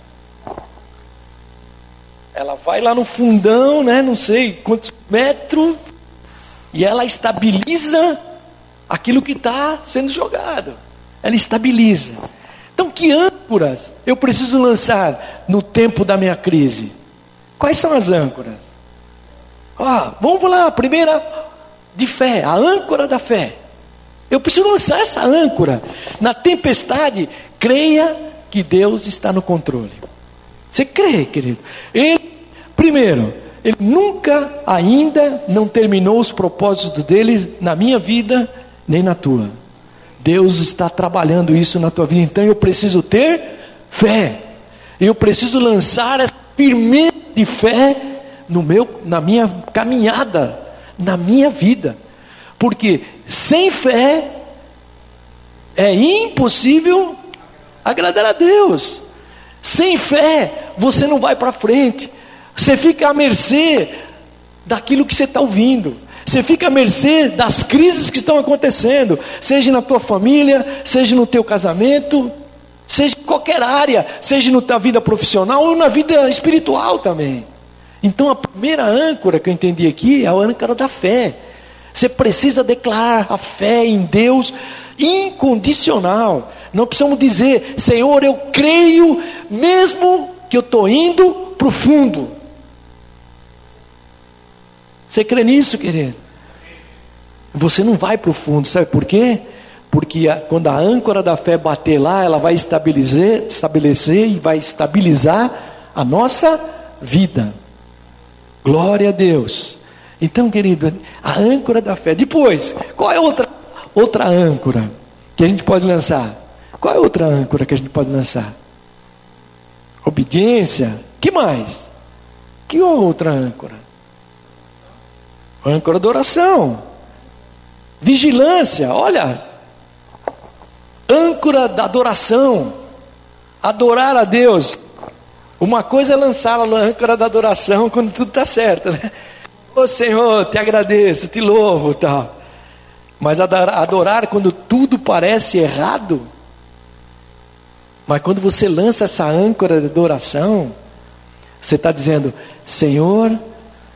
Ela vai lá no fundão, né? Não sei quantos metros, e ela estabiliza aquilo que está sendo jogado. Ela estabiliza. Então, que âncoras eu preciso lançar no tempo da minha crise? Quais são as âncoras? Ah, vamos lá, a primeira de fé, a âncora da fé. Eu preciso lançar essa âncora. Na tempestade, creia que Deus está no controle. Você crê, querido? Ele, primeiro, ele nunca ainda não terminou os propósitos dele na minha vida, nem na tua. Deus está trabalhando isso na tua vida, então eu preciso ter fé. Eu preciso lançar essa firmeza de fé no meu, na minha caminhada, na minha vida. Porque sem fé é impossível agradar a Deus. Sem fé você não vai para frente. Você fica à mercê daquilo que você está ouvindo. Você fica à mercê das crises que estão acontecendo, seja na tua família, seja no teu casamento, seja em qualquer área, seja na tua vida profissional ou na vida espiritual também. Então a primeira âncora que eu entendi aqui é a âncora da fé. Você precisa declarar a fé em Deus incondicional. Não precisamos dizer, Senhor, eu creio, mesmo que eu estou indo para o fundo. Você crê nisso, querido? Você não vai para o fundo, sabe por quê? Porque a, quando a âncora da fé bater lá, ela vai estabelecer, estabelecer e vai estabilizar a nossa vida. Glória a Deus. Então, querido, a âncora da fé. Depois, qual é outra outra âncora que a gente pode lançar? Qual é outra âncora que a gente pode lançar? Obediência. Que mais? Que outra âncora? Âncora da oração, vigilância, olha, âncora da adoração, adorar a Deus. Uma coisa é lançar a âncora da adoração quando tudo está certo, né? Ô Senhor, te agradeço, te louvo, tal. Mas adorar quando tudo parece errado. Mas quando você lança essa âncora de adoração, você está dizendo: Senhor,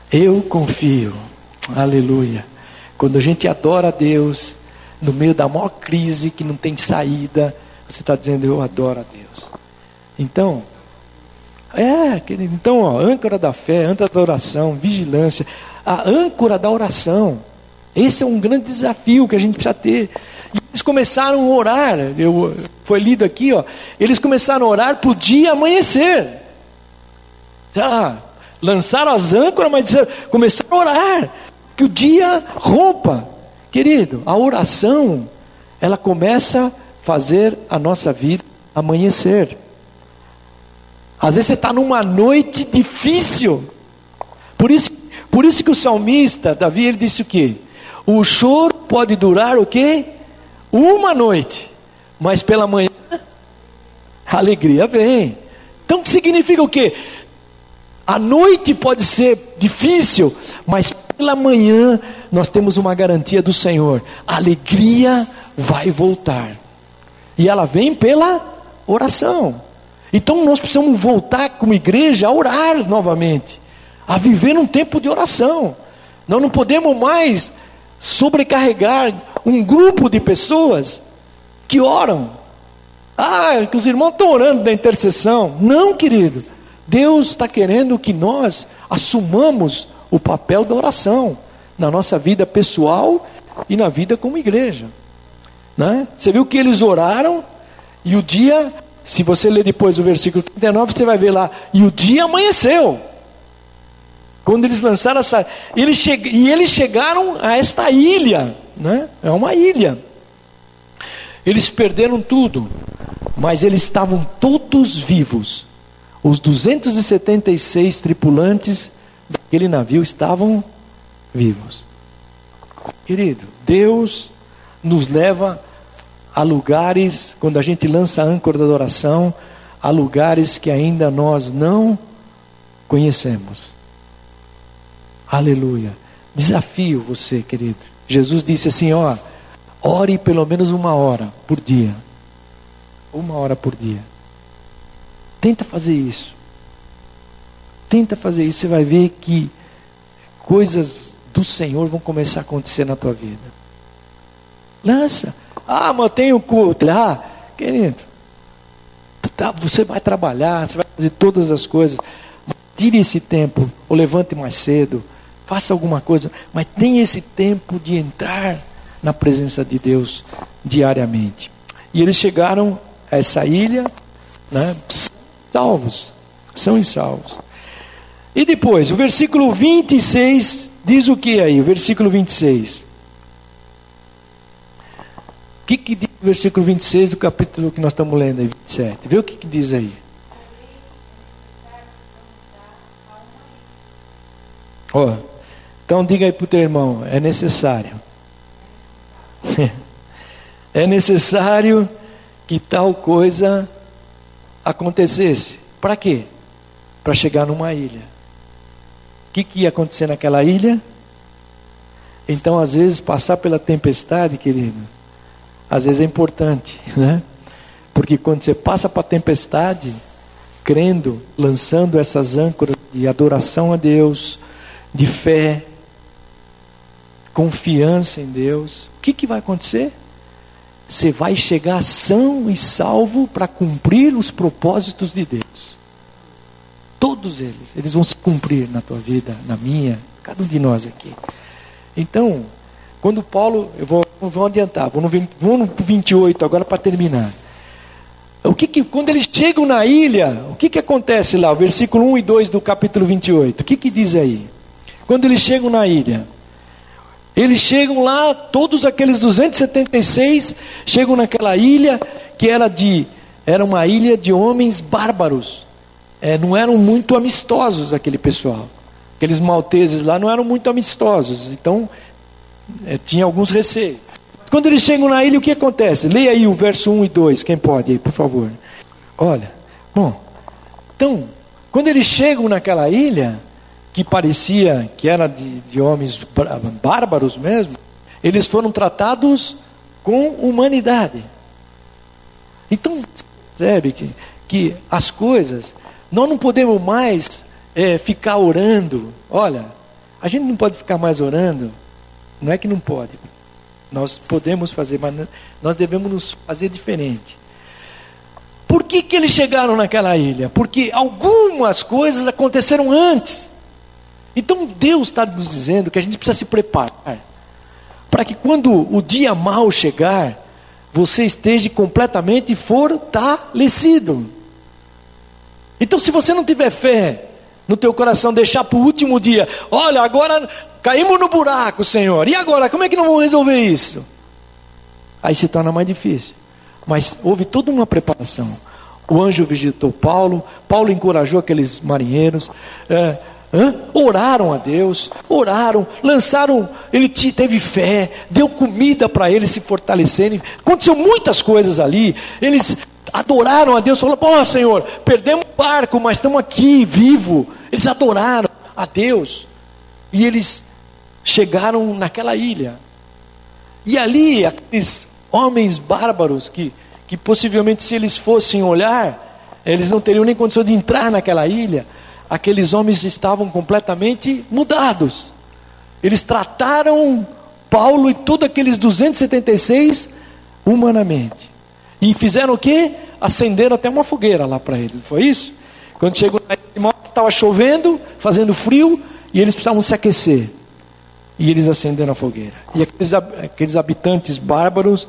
eu confio. Aleluia. Quando a gente adora a Deus, no meio da maior crise que não tem saída, Você está dizendo, eu adoro a Deus. Então, é, querido, então, ó, âncora da fé, âncora da oração, vigilância, a âncora da oração. Esse é um grande desafio que a gente precisa ter. E eles começaram a orar, eu, foi lido aqui, ó, eles começaram a orar para o dia amanhecer. Ah, lançaram as âncoras, mas disseram, começaram a orar, que o dia rompa. Querido, a oração, ela começa a fazer a nossa vida amanhecer. Às vezes você está numa noite difícil. Por isso, por isso que o salmista, Davi, ele disse o quê? O choro pode durar o quê? Uma noite. Mas pela manhã, a alegria vem. Então, que significa o quê? A noite pode ser difícil, mas pela manhã nós temos uma garantia do Senhor: a alegria vai voltar. E ela vem pela oração. Então nós precisamos voltar como igreja a orar novamente, a viver um tempo de oração. Nós não podemos mais sobrecarregar um grupo de pessoas que oram. Ah, que os irmãos estão orando da intercessão. Não, querido. Deus está querendo que nós assumamos o papel da oração na nossa vida pessoal e na vida como igreja. Né? Você viu que eles oraram e o dia se você ler depois o versículo 39, você vai ver lá, e o dia amanheceu. Quando eles lançaram essa. Eles che... E eles chegaram a esta ilha, né? é uma ilha. Eles perderam tudo, mas eles estavam todos vivos. Os 276 tripulantes daquele navio estavam vivos. Querido, Deus nos leva Há lugares, quando a gente lança a âncora da adoração, há lugares que ainda nós não conhecemos. Aleluia. Desafio você, querido. Jesus disse assim: ó, ore pelo menos uma hora por dia. Uma hora por dia. Tenta fazer isso. Tenta fazer isso, você vai ver que coisas do Senhor vão começar a acontecer na tua vida. Lança. Ah, mantém o culto. Ah, querido, tá, você vai trabalhar, você vai fazer todas as coisas. Tire esse tempo, ou levante mais cedo, faça alguma coisa, mas tenha esse tempo de entrar na presença de Deus diariamente. E eles chegaram a essa ilha, né, salvos, são salvos. E depois, o versículo 26 diz o que aí? O versículo 26 que, que diz o versículo 26 do capítulo que nós estamos lendo aí, 27? Vê o que, que diz aí. Ó, oh, então diga aí para o teu irmão, é necessário. é necessário que tal coisa acontecesse. Para quê? Para chegar numa ilha. Que, que ia acontecer naquela ilha? Então, às vezes, passar pela tempestade, querido, às vezes é importante, né? Porque quando você passa para a tempestade, crendo, lançando essas âncoras de adoração a Deus, de fé, confiança em Deus, o que, que vai acontecer? Você vai chegar são e salvo para cumprir os propósitos de Deus. Todos eles, eles vão se cumprir na tua vida, na minha, cada um de nós aqui. Então, quando Paulo, eu vou, vou adiantar, vou no, vou no 28 agora para terminar. O que, que quando eles chegam na ilha, o que, que acontece lá? O versículo 1 e 2 do capítulo 28. O que, que diz aí? Quando eles chegam na ilha, eles chegam lá, todos aqueles 276 chegam naquela ilha que era de era uma ilha de homens bárbaros. É, não eram muito amistosos aquele pessoal. Aqueles malteses lá não eram muito amistosos. Então é, tinha alguns receios. Quando eles chegam na ilha, o que acontece? Leia aí o verso 1 e 2, quem pode aí, por favor. Olha, bom, então, quando eles chegam naquela ilha, que parecia que era de, de homens bárbaros mesmo, eles foram tratados com humanidade. Então, percebe que, que as coisas, nós não podemos mais é, ficar orando. Olha, a gente não pode ficar mais orando não é que não pode. Nós podemos fazer, mas nós devemos nos fazer diferente. Por que, que eles chegaram naquela ilha? Porque algumas coisas aconteceram antes. Então Deus está nos dizendo que a gente precisa se preparar para que quando o dia mal chegar, você esteja completamente fortalecido. Então, se você não tiver fé no teu coração, deixar para o último dia, olha, agora caímos no buraco, Senhor. E agora, como é que nós vamos resolver isso? Aí se torna mais difícil. Mas houve toda uma preparação. O anjo visitou Paulo, Paulo encorajou aqueles marinheiros. É? Oraram a Deus, oraram, lançaram, ele teve fé, deu comida para eles se fortalecerem. Aconteceu muitas coisas ali. Eles adoraram a Deus, falaram: Pô, Senhor, perdemos o barco, mas estamos aqui, vivo. Eles adoraram a Deus. E eles chegaram naquela ilha. E ali, aqueles homens bárbaros que, que possivelmente, se eles fossem olhar, eles não teriam nem condição de entrar naquela ilha aqueles homens estavam completamente mudados. Eles trataram Paulo e todos aqueles 276 humanamente. E fizeram o quê? Acenderam até uma fogueira lá para eles. Foi isso? Quando chegou na estava chovendo, fazendo frio, e eles precisavam se aquecer. E eles acenderam a fogueira. E aqueles, aqueles habitantes bárbaros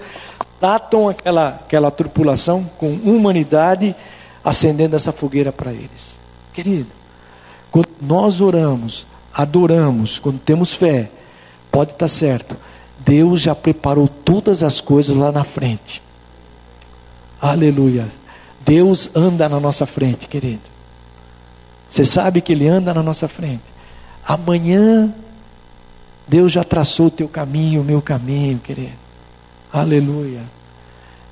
tratam aquela, aquela tripulação com humanidade, acendendo essa fogueira para eles. Querido, quando nós oramos, adoramos, quando temos fé, pode estar certo, Deus já preparou todas as coisas lá na frente. Aleluia. Deus anda na nossa frente, querido. Você sabe que Ele anda na nossa frente. Amanhã, Deus já traçou o teu caminho, o meu caminho, querido. Aleluia.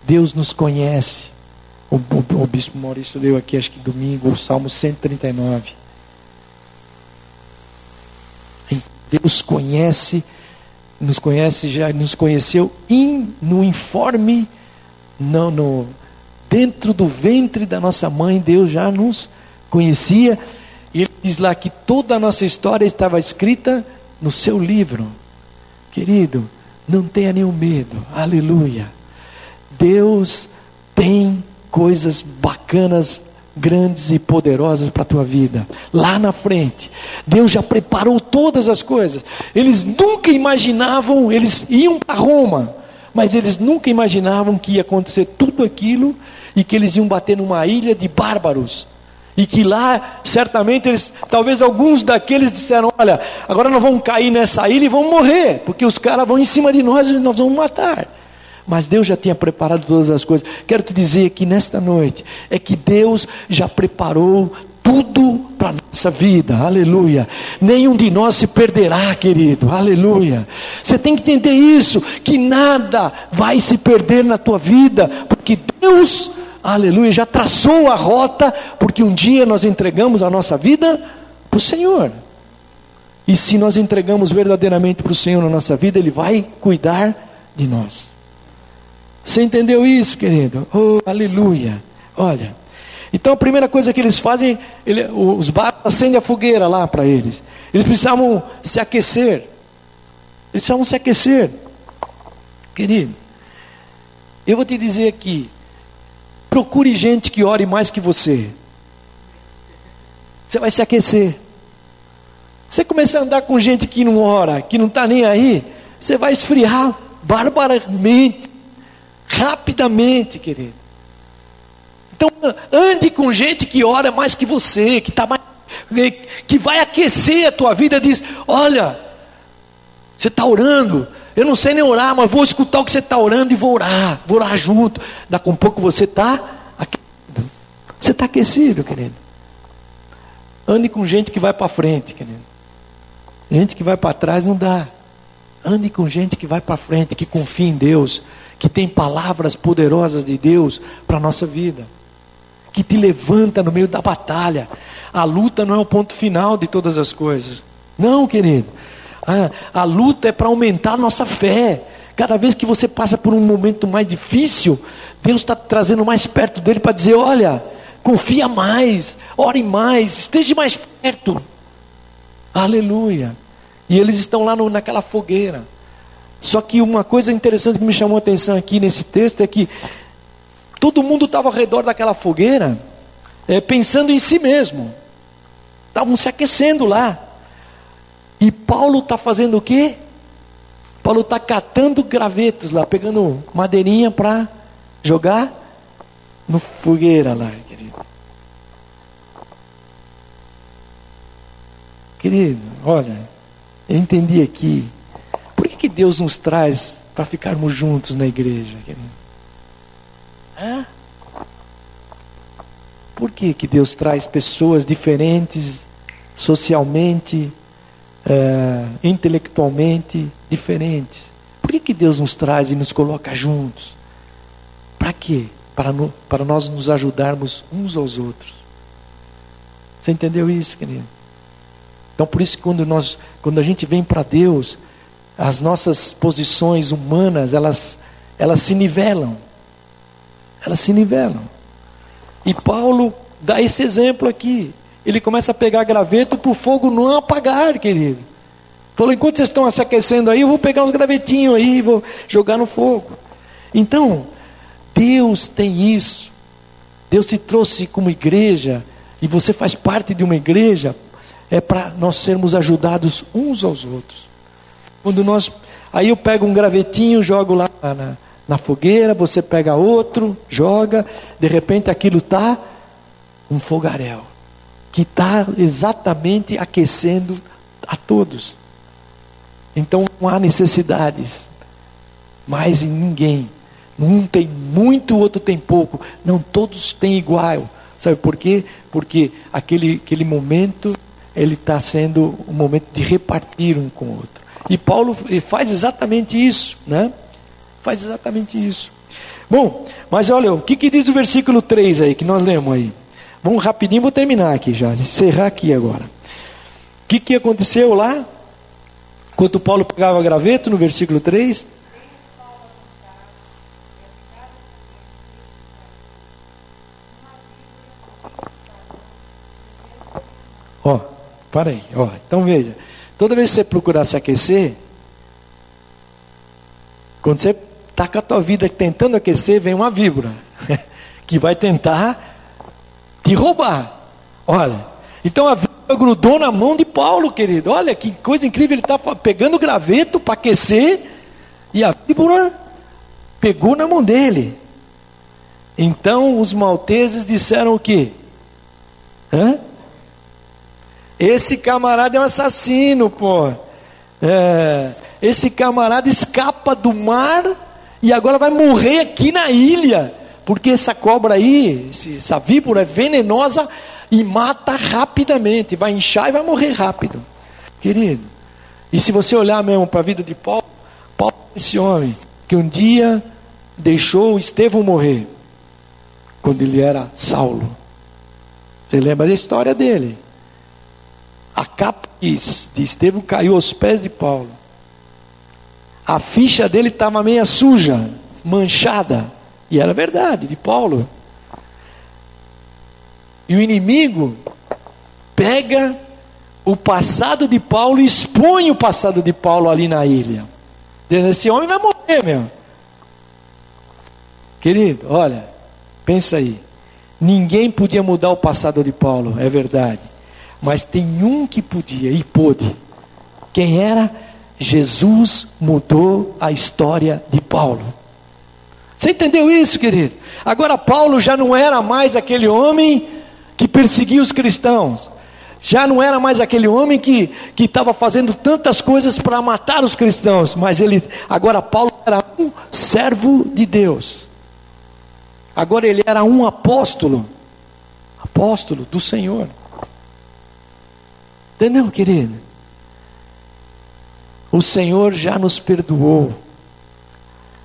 Deus nos conhece. O, o, o bispo Maurício leu aqui, acho que domingo, o Salmo 139. Deus conhece, nos conhece, já nos conheceu in, no informe, não, no, dentro do ventre da nossa mãe, Deus já nos conhecia. E ele diz lá que toda a nossa história estava escrita no seu livro. Querido, não tenha nenhum medo, aleluia. Deus tem coisas bacanas grandes e poderosas para a tua vida. Lá na frente, Deus já preparou todas as coisas. Eles nunca imaginavam, eles iam para Roma, mas eles nunca imaginavam que ia acontecer tudo aquilo e que eles iam bater numa ilha de bárbaros. E que lá, certamente, eles, talvez alguns daqueles disseram: Olha, agora nós vamos cair nessa ilha e vamos morrer, porque os caras vão em cima de nós e nós vamos matar mas Deus já tinha preparado todas as coisas. Quero te dizer aqui nesta noite é que Deus já preparou tudo para a nossa vida, aleluia. Nenhum de nós se perderá, querido, aleluia. Você tem que entender isso: que nada vai se perder na tua vida, porque Deus, aleluia, já traçou a rota, porque um dia nós entregamos a nossa vida para o Senhor. E se nós entregamos verdadeiramente para o Senhor na nossa vida, Ele vai cuidar de nós. Você entendeu isso, querido? Oh, aleluia. Olha. Então a primeira coisa que eles fazem, ele, os barcos acendem a fogueira lá para eles. Eles precisavam se aquecer. Eles precisavam se aquecer. Querido, eu vou te dizer aqui: procure gente que ore mais que você. Você vai se aquecer. Você começar a andar com gente que não ora, que não está nem aí, você vai esfriar barbaramente rapidamente, querido. Então, ande com gente que ora mais que você, que tá mais, que vai aquecer a tua vida. Diz: Olha, você está orando, eu não sei nem orar, mas vou escutar o que você está orando e vou orar, vou orar junto. Daqui a um pouco você está aquecido. Você está aquecido, querido. Ande com gente que vai para frente, querido. Gente que vai para trás não dá. Ande com gente que vai para frente, que confia em Deus, que tem palavras poderosas de Deus para a nossa vida, que te levanta no meio da batalha. A luta não é o ponto final de todas as coisas. Não, querido. A, a luta é para aumentar a nossa fé. Cada vez que você passa por um momento mais difícil, Deus está trazendo mais perto dele para dizer: olha, confia mais, ore mais, esteja mais perto. Aleluia. E eles estão lá no, naquela fogueira. Só que uma coisa interessante que me chamou a atenção aqui nesse texto é que todo mundo estava ao redor daquela fogueira, é, pensando em si mesmo. Estavam se aquecendo lá. E Paulo está fazendo o quê? Paulo está catando gravetos lá, pegando madeirinha para jogar no fogueira lá, querido. Querido, olha, eu entendi aqui. Por que, que Deus nos traz para ficarmos juntos na igreja, querido? Hã? Por que, que Deus traz pessoas diferentes, socialmente, é, intelectualmente diferentes? Por que, que Deus nos traz e nos coloca juntos? Para quê? Para, no, para nós nos ajudarmos uns aos outros. Você entendeu isso, querido? Então, por isso, quando, nós, quando a gente vem para Deus, as nossas posições humanas, elas, elas se nivelam. Elas se nivelam. E Paulo dá esse exemplo aqui. Ele começa a pegar graveto para o fogo não apagar, querido. Falou, enquanto vocês estão se aquecendo aí, eu vou pegar uns gravetinhos aí e vou jogar no fogo. Então, Deus tem isso. Deus te trouxe como igreja, e você faz parte de uma igreja é para nós sermos ajudados uns aos outros. Quando nós, aí eu pego um gravetinho, jogo lá na, na fogueira, você pega outro, joga, de repente aquilo tá um fogaréu que está exatamente aquecendo a todos. Então não há necessidades mais em ninguém. Um tem muito, o outro tem pouco. Não todos têm igual. Sabe por quê? Porque aquele, aquele momento ele está sendo um momento de repartir um com o outro. E Paulo faz exatamente isso, né? Faz exatamente isso. Bom, mas olha, o que, que diz o versículo 3 aí, que nós lemos aí? Vamos rapidinho, vou terminar aqui já, encerrar aqui agora. O que, que aconteceu lá? Quando Paulo pegava graveto, no versículo 3, Ó, para aí, ó. Então veja, toda vez que você procurar se aquecer, quando você está com a tua vida tentando aquecer, vem uma víbora que vai tentar te roubar. Olha, então a víbora grudou na mão de Paulo, querido. Olha que coisa incrível, ele está pegando graveto para aquecer e a víbora pegou na mão dele. Então os malteses disseram o quê? Hã? Esse camarada é um assassino, pô. É, esse camarada escapa do mar e agora vai morrer aqui na ilha. Porque essa cobra aí, essa víbora é venenosa e mata rapidamente. Vai inchar e vai morrer rápido. Querido. E se você olhar mesmo para a vida de Paulo, Paulo é esse homem que um dia deixou Estevão morrer. Quando ele era Saulo. Você lembra da história dele? A capa de Estevão caiu aos pés de Paulo. A ficha dele estava meia suja, manchada. E era verdade, de Paulo. E o inimigo pega o passado de Paulo e expõe o passado de Paulo ali na ilha. Dizendo, esse homem vai morrer, meu. Querido, olha, pensa aí. Ninguém podia mudar o passado de Paulo, é verdade. Mas tem um que podia e pôde. Quem era? Jesus mudou a história de Paulo. Você entendeu isso, querido? Agora Paulo já não era mais aquele homem que perseguia os cristãos. Já não era mais aquele homem que estava fazendo tantas coisas para matar os cristãos, mas ele agora Paulo era um servo de Deus. Agora ele era um apóstolo, apóstolo do Senhor. Entendeu, querido? O Senhor já nos perdoou.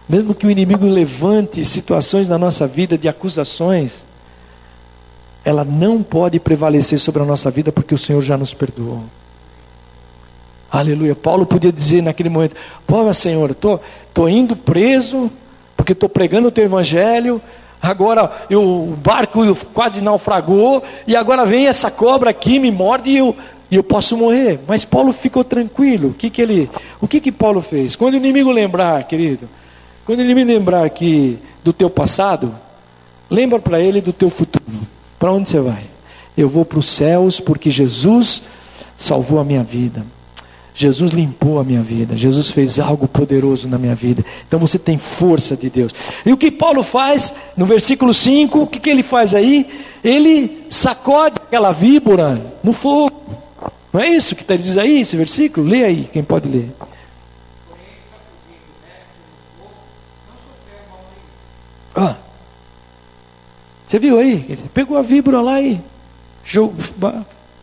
Mesmo que o inimigo levante situações na nossa vida de acusações, ela não pode prevalecer sobre a nossa vida porque o Senhor já nos perdoou. Aleluia. Paulo podia dizer naquele momento: Pô, Senhor, estou tô, tô indo preso porque estou pregando o teu evangelho. Agora eu, o barco quase naufragou e agora vem essa cobra aqui, me morde e eu, e eu posso morrer. Mas Paulo ficou tranquilo. O que, que ele, o que, que Paulo fez? Quando o inimigo lembrar, querido, quando o inimigo lembrar que do teu passado, Lembra para ele do teu futuro. Para onde você vai? Eu vou para os céus porque Jesus salvou a minha vida. Jesus limpou a minha vida, Jesus fez algo poderoso na minha vida. Então você tem força de Deus. E o que Paulo faz no versículo 5, o que, que ele faz aí? Ele sacode aquela víbora no fogo. Não é isso que está diz aí esse versículo? Lê aí, quem pode ler. Ah, você viu aí? Ele pegou a víbora lá e jogou,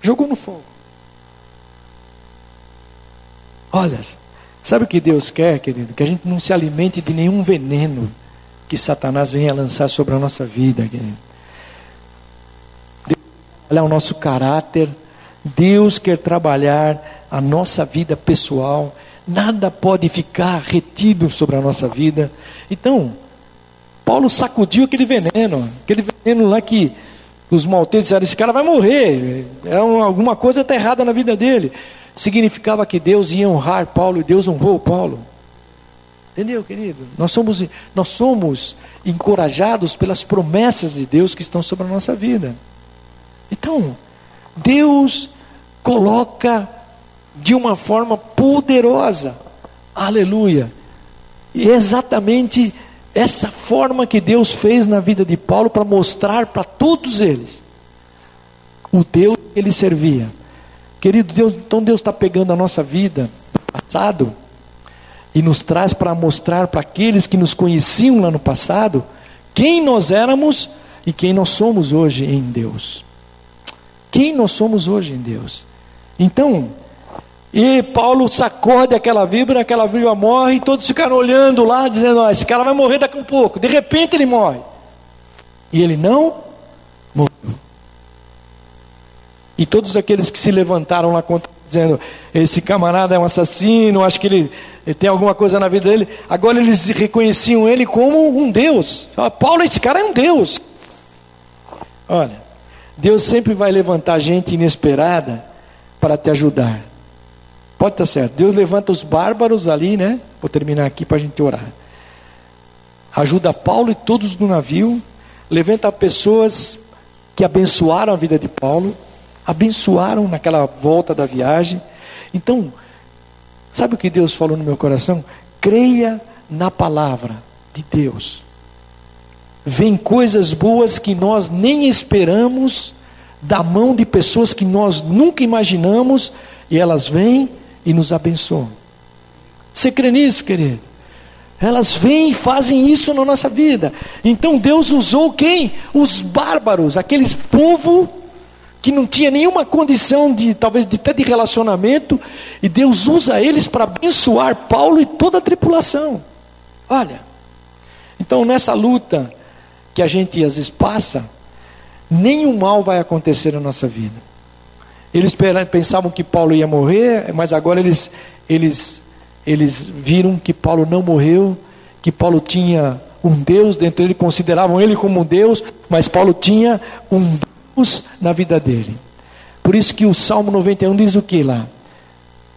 jogou no fogo. Olha, sabe o que Deus quer, querido? Que a gente não se alimente de nenhum veneno que Satanás venha lançar sobre a nossa vida, querido. Deus quer o nosso caráter, Deus quer trabalhar a nossa vida pessoal, nada pode ficar retido sobre a nossa vida. Então, Paulo sacudiu aquele veneno, aquele veneno lá que os malteses disseram: esse cara vai morrer, é alguma coisa está errada na vida dele significava que Deus ia honrar Paulo e Deus honrou Paulo. Entendeu, querido? Nós somos, nós somos encorajados pelas promessas de Deus que estão sobre a nossa vida. Então, Deus coloca de uma forma poderosa, aleluia, e é exatamente essa forma que Deus fez na vida de Paulo para mostrar para todos eles o Deus que ele servia. Querido Deus, então Deus está pegando a nossa vida passado e nos traz para mostrar para aqueles que nos conheciam lá no passado quem nós éramos e quem nós somos hoje em Deus. Quem nós somos hoje em Deus. Então, e Paulo sacode aquela vibra, aquela vibra morre, e todos ficaram olhando lá, dizendo: oh, esse cara vai morrer daqui a um pouco. De repente ele morre. E ele não morreu. E todos aqueles que se levantaram lá contra, dizendo: esse camarada é um assassino, acho que ele, ele, tem alguma coisa na vida dele. Agora eles reconheciam ele como um Deus. Fala, Paulo, esse cara é um Deus. Olha, Deus sempre vai levantar gente inesperada para te ajudar. Pode estar certo. Deus levanta os bárbaros ali, né? Vou terminar aqui para a gente orar. Ajuda Paulo e todos no navio. Levanta pessoas que abençoaram a vida de Paulo abençoaram naquela volta da viagem. Então, sabe o que Deus falou no meu coração? Creia na palavra de Deus. Vem coisas boas que nós nem esperamos da mão de pessoas que nós nunca imaginamos e elas vêm e nos abençoam. Você crê nisso, querido? Elas vêm e fazem isso na nossa vida. Então Deus usou quem? Os bárbaros, aqueles povo que não tinha nenhuma condição de talvez de ter de relacionamento, e Deus usa eles para abençoar Paulo e toda a tripulação. Olha, então nessa luta que a gente às vezes passa, nenhum mal vai acontecer na nossa vida. Eles pensavam que Paulo ia morrer, mas agora eles, eles, eles viram que Paulo não morreu, que Paulo tinha um Deus dentro dele, consideravam ele como um Deus, mas Paulo tinha um Deus na vida dele. Por isso que o Salmo 91 diz o que lá?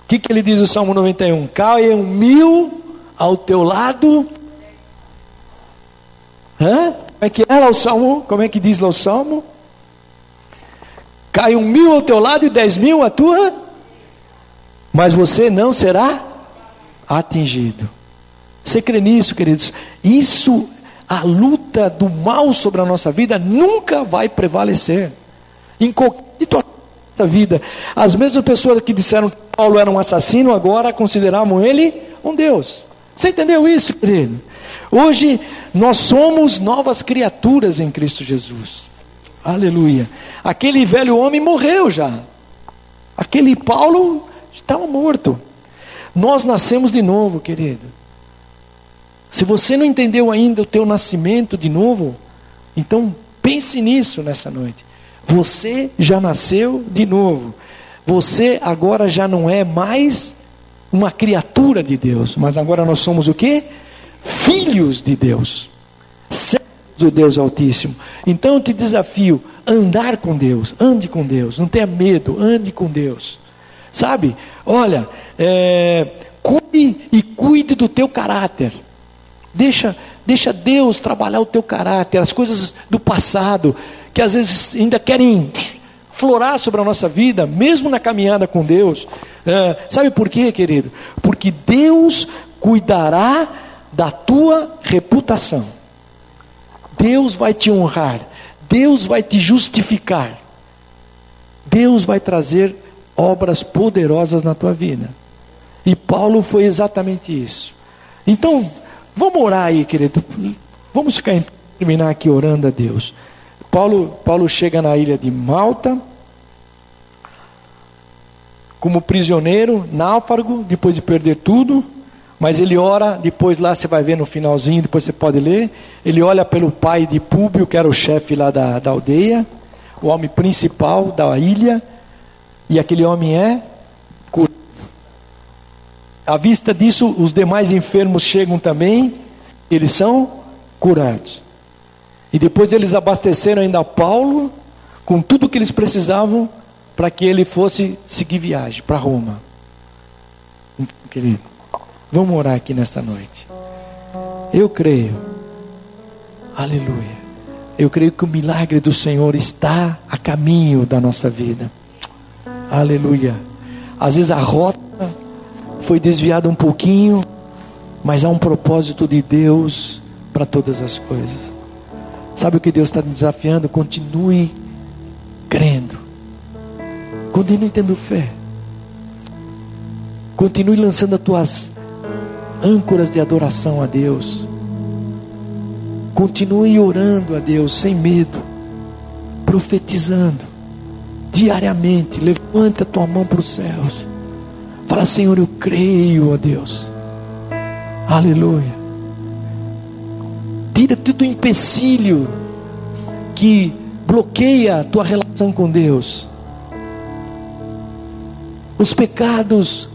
O que, que ele diz o Salmo 91? Caiam mil ao teu lado. Hã? É que é lá o Salmo? Como é que diz lá o Salmo? Cai um mil ao teu lado e dez mil à tua, mas você não será atingido. Você crê nisso, queridos? Isso a luta do mal sobre a nossa vida nunca vai prevalecer. Em qualquer situação da vida, as mesmas pessoas que disseram que Paulo era um assassino, agora consideravam ele um Deus. Você entendeu isso, querido? Hoje nós somos novas criaturas em Cristo Jesus. Aleluia. Aquele velho homem morreu já. Aquele Paulo estava morto. Nós nascemos de novo, querido. Se você não entendeu ainda o teu nascimento de novo, então pense nisso nessa noite. Você já nasceu de novo. Você agora já não é mais uma criatura de Deus, mas agora nós somos o que? Filhos de Deus. Servos do Deus Altíssimo. Então eu te desafio, andar com Deus, ande com Deus, não tenha medo, ande com Deus. Sabe? Olha, é, cuide e cuide do teu caráter. Deixa, Deixa Deus trabalhar o teu caráter, as coisas do passado, que às vezes ainda querem florar sobre a nossa vida, mesmo na caminhada com Deus. É, sabe por quê, querido? Porque Deus cuidará da tua reputação. Deus vai te honrar. Deus vai te justificar. Deus vai trazer obras poderosas na tua vida. E Paulo foi exatamente isso. Então, vamos orar aí, querido. Vamos ficar, terminar aqui orando a Deus. Paulo, Paulo chega na ilha de Malta, como prisioneiro, náufrago, depois de perder tudo. Mas ele ora, depois lá você vai ver no finalzinho, depois você pode ler. Ele olha pelo pai de Públio, que era o chefe lá da, da aldeia, o homem principal da ilha, e aquele homem é curado. À vista disso, os demais enfermos chegam também, eles são curados. E depois eles abasteceram ainda Paulo com tudo o que eles precisavam para que ele fosse seguir viagem para Roma. Querido. Vamos orar aqui nesta noite. Eu creio, aleluia. Eu creio que o milagre do Senhor está a caminho da nossa vida, aleluia. Às vezes a rota foi desviada um pouquinho, mas há um propósito de Deus para todas as coisas. Sabe o que Deus está desafiando? Continue crendo, continue tendo fé, continue lançando as tuas âncoras de adoração a Deus. Continue orando a Deus sem medo, profetizando diariamente. Levanta a tua mão para os céus. Fala, Senhor, eu creio, a Deus. Aleluia. Tira todo o empecilho que bloqueia a tua relação com Deus. Os pecados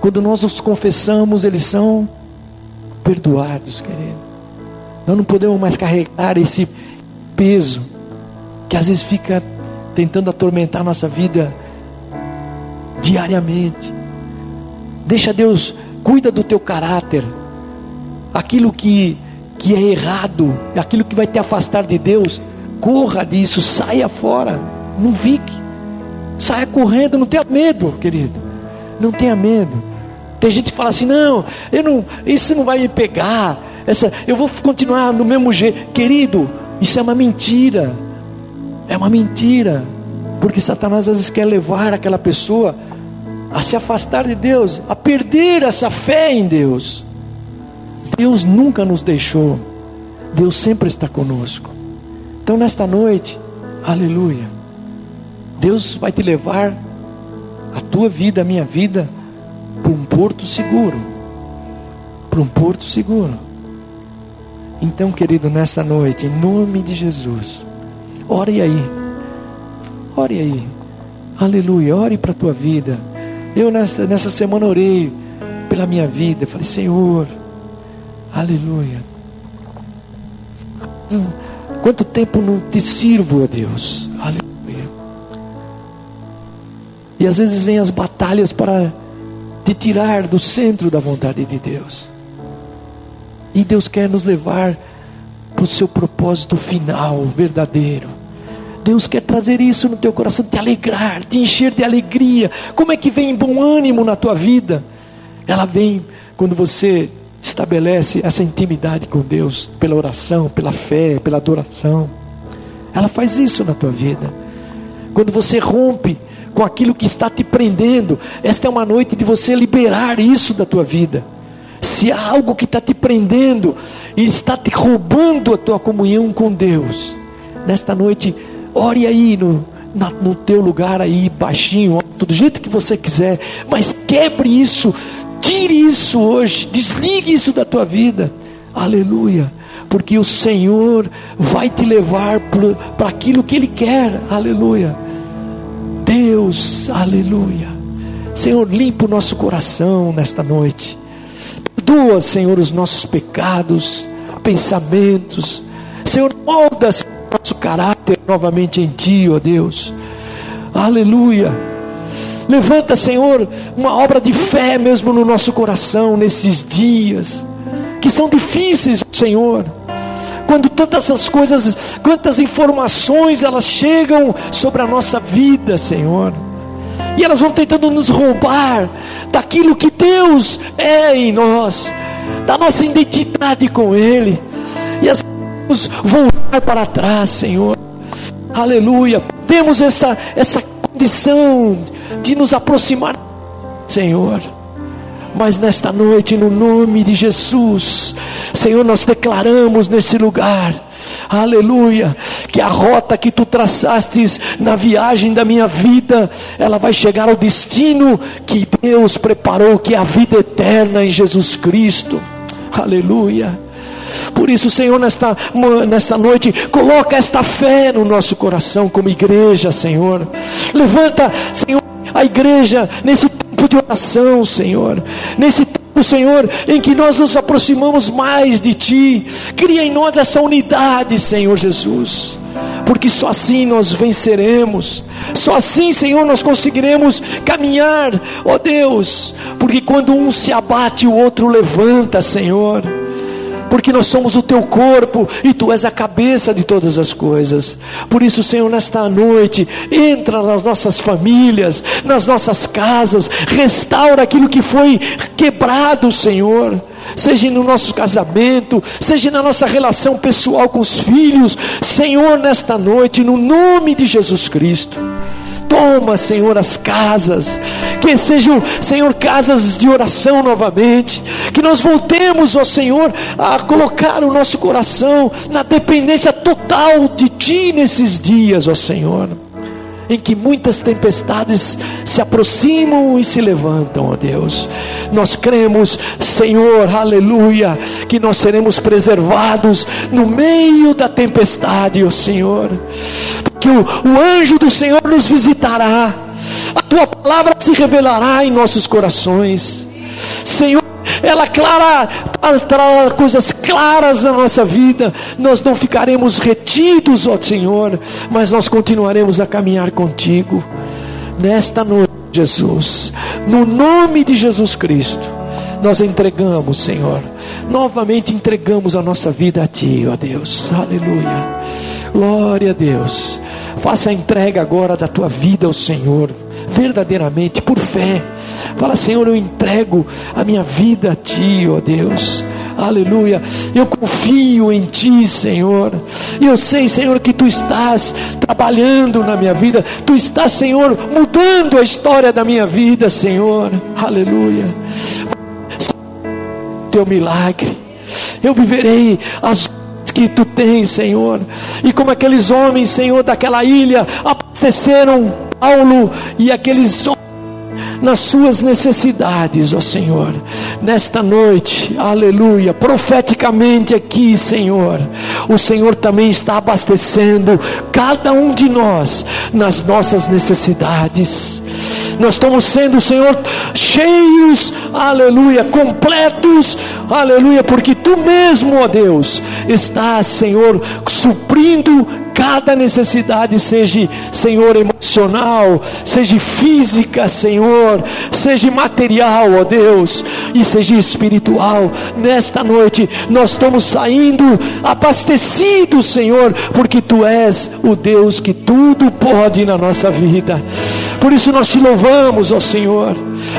quando nós os confessamos, eles são perdoados, querido. Nós não podemos mais carregar esse peso que às vezes fica tentando atormentar nossa vida diariamente. Deixa Deus, cuida do teu caráter. Aquilo que, que é errado, aquilo que vai te afastar de Deus, corra disso, saia fora, não fique. Saia correndo, não tenha medo, querido. Não tenha medo. Tem gente que fala assim: não, eu não, isso não vai me pegar. Essa, eu vou continuar no mesmo jeito, querido. Isso é uma mentira. É uma mentira, porque Satanás às vezes quer levar aquela pessoa a se afastar de Deus, a perder essa fé em Deus. Deus nunca nos deixou. Deus sempre está conosco. Então nesta noite, aleluia. Deus vai te levar a tua vida, a minha vida para um porto seguro. Para um porto seguro. Então, querido, nessa noite, em nome de Jesus, ore aí. Ore aí. Aleluia. Ore para a tua vida. Eu nessa, nessa semana orei pela minha vida. Falei, Senhor, aleluia. Quanto tempo não te sirvo a Deus? Aleluia. E às vezes vem as batalhas para te tirar do centro da vontade de Deus. E Deus quer nos levar para o seu propósito final, verdadeiro. Deus quer trazer isso no teu coração, te alegrar, te encher de alegria. Como é que vem bom ânimo na tua vida? Ela vem quando você estabelece essa intimidade com Deus, pela oração, pela fé, pela adoração. Ela faz isso na tua vida. Quando você rompe com aquilo que está te prendendo. Esta é uma noite de você liberar isso da tua vida. Se há algo que está te prendendo e está te roubando a tua comunhão com Deus, nesta noite, ore aí no, na, no teu lugar aí, baixinho, do jeito que você quiser, mas quebre isso, tire isso hoje, desligue isso da tua vida. Aleluia porque o Senhor vai te levar para aquilo que Ele quer, aleluia. Deus, aleluia. Senhor, limpa o nosso coração nesta noite. Perdoa, Senhor, os nossos pecados, pensamentos. Senhor, molda nosso caráter novamente em Ti, ó Deus. Aleluia. Levanta, Senhor, uma obra de fé mesmo no nosso coração nesses dias. que são difíceis, Senhor. Quando tantas essas coisas, quantas informações elas chegam sobre a nossa vida, Senhor. E elas vão tentando nos roubar daquilo que Deus é em nós, da nossa identidade com Ele. E as vamos voltar para trás, Senhor. Aleluia. Temos essa, essa condição de nos aproximar, Senhor. Mas nesta noite, no nome de Jesus, Senhor, nós declaramos neste lugar, aleluia, que a rota que tu traçastes na viagem da minha vida, ela vai chegar ao destino que Deus preparou, que é a vida eterna em Jesus Cristo, aleluia. Por isso, Senhor, nesta, nesta noite, coloca esta fé no nosso coração como igreja, Senhor. Levanta, Senhor, a igreja nesse tempo de oração, Senhor. Nesse tempo, Senhor, em que nós nos aproximamos mais de Ti. Cria em nós essa unidade, Senhor Jesus. Porque só assim nós venceremos, só assim, Senhor, nós conseguiremos caminhar, ó Deus, porque quando um se abate, o outro levanta, Senhor porque nós somos o teu corpo e tu és a cabeça de todas as coisas. Por isso, Senhor, nesta noite, entra nas nossas famílias, nas nossas casas, restaura aquilo que foi quebrado, Senhor. Seja no nosso casamento, seja na nossa relação pessoal com os filhos, Senhor, nesta noite, no nome de Jesus Cristo. Toma, Senhor, as casas, que sejam, Senhor, casas de oração novamente, que nós voltemos, ó Senhor, a colocar o nosso coração na dependência total de Ti nesses dias, ó Senhor em que muitas tempestades se aproximam e se levantam, ó Deus. Nós cremos, Senhor, aleluia, que nós seremos preservados no meio da tempestade, ó Senhor. Que o, o anjo do Senhor nos visitará, a tua palavra se revelará em nossos corações. Senhor, ela clara, trará coisas claras na nossa vida. Nós não ficaremos retidos, ó Senhor, mas nós continuaremos a caminhar contigo. Nesta noite, Jesus, no nome de Jesus Cristo, nós entregamos, Senhor, novamente entregamos a nossa vida a Ti, ó Deus, aleluia, glória a Deus. Faça a entrega agora da tua vida ao Senhor, verdadeiramente, por fé Fala, Senhor, eu entrego a minha vida a Ti, ó Deus. Aleluia. Eu confio em Ti, Senhor. E eu sei, Senhor, que Tu estás trabalhando na minha vida. Tu estás, Senhor, mudando a história da minha vida, Senhor. Aleluia. Teu milagre. Eu viverei as que tu tens, Senhor. E como aqueles homens, Senhor, daquela ilha abasteceram Paulo e aqueles homens nas suas necessidades, ó Senhor. Nesta noite, aleluia, profeticamente aqui, Senhor, o Senhor também está abastecendo cada um de nós nas nossas necessidades. Nós estamos sendo, Senhor, cheios, aleluia, completos, aleluia, porque tu mesmo, ó Deus, estás, Senhor, suprindo cada necessidade, seja, Senhor, emocional, seja física, Senhor, seja material, ó Deus, e seja espiritual. Nesta noite, nós estamos saindo abastecidos, Senhor, porque Tu és o Deus que tudo pode na nossa vida. Por isso nós te louvamos, ó Senhor.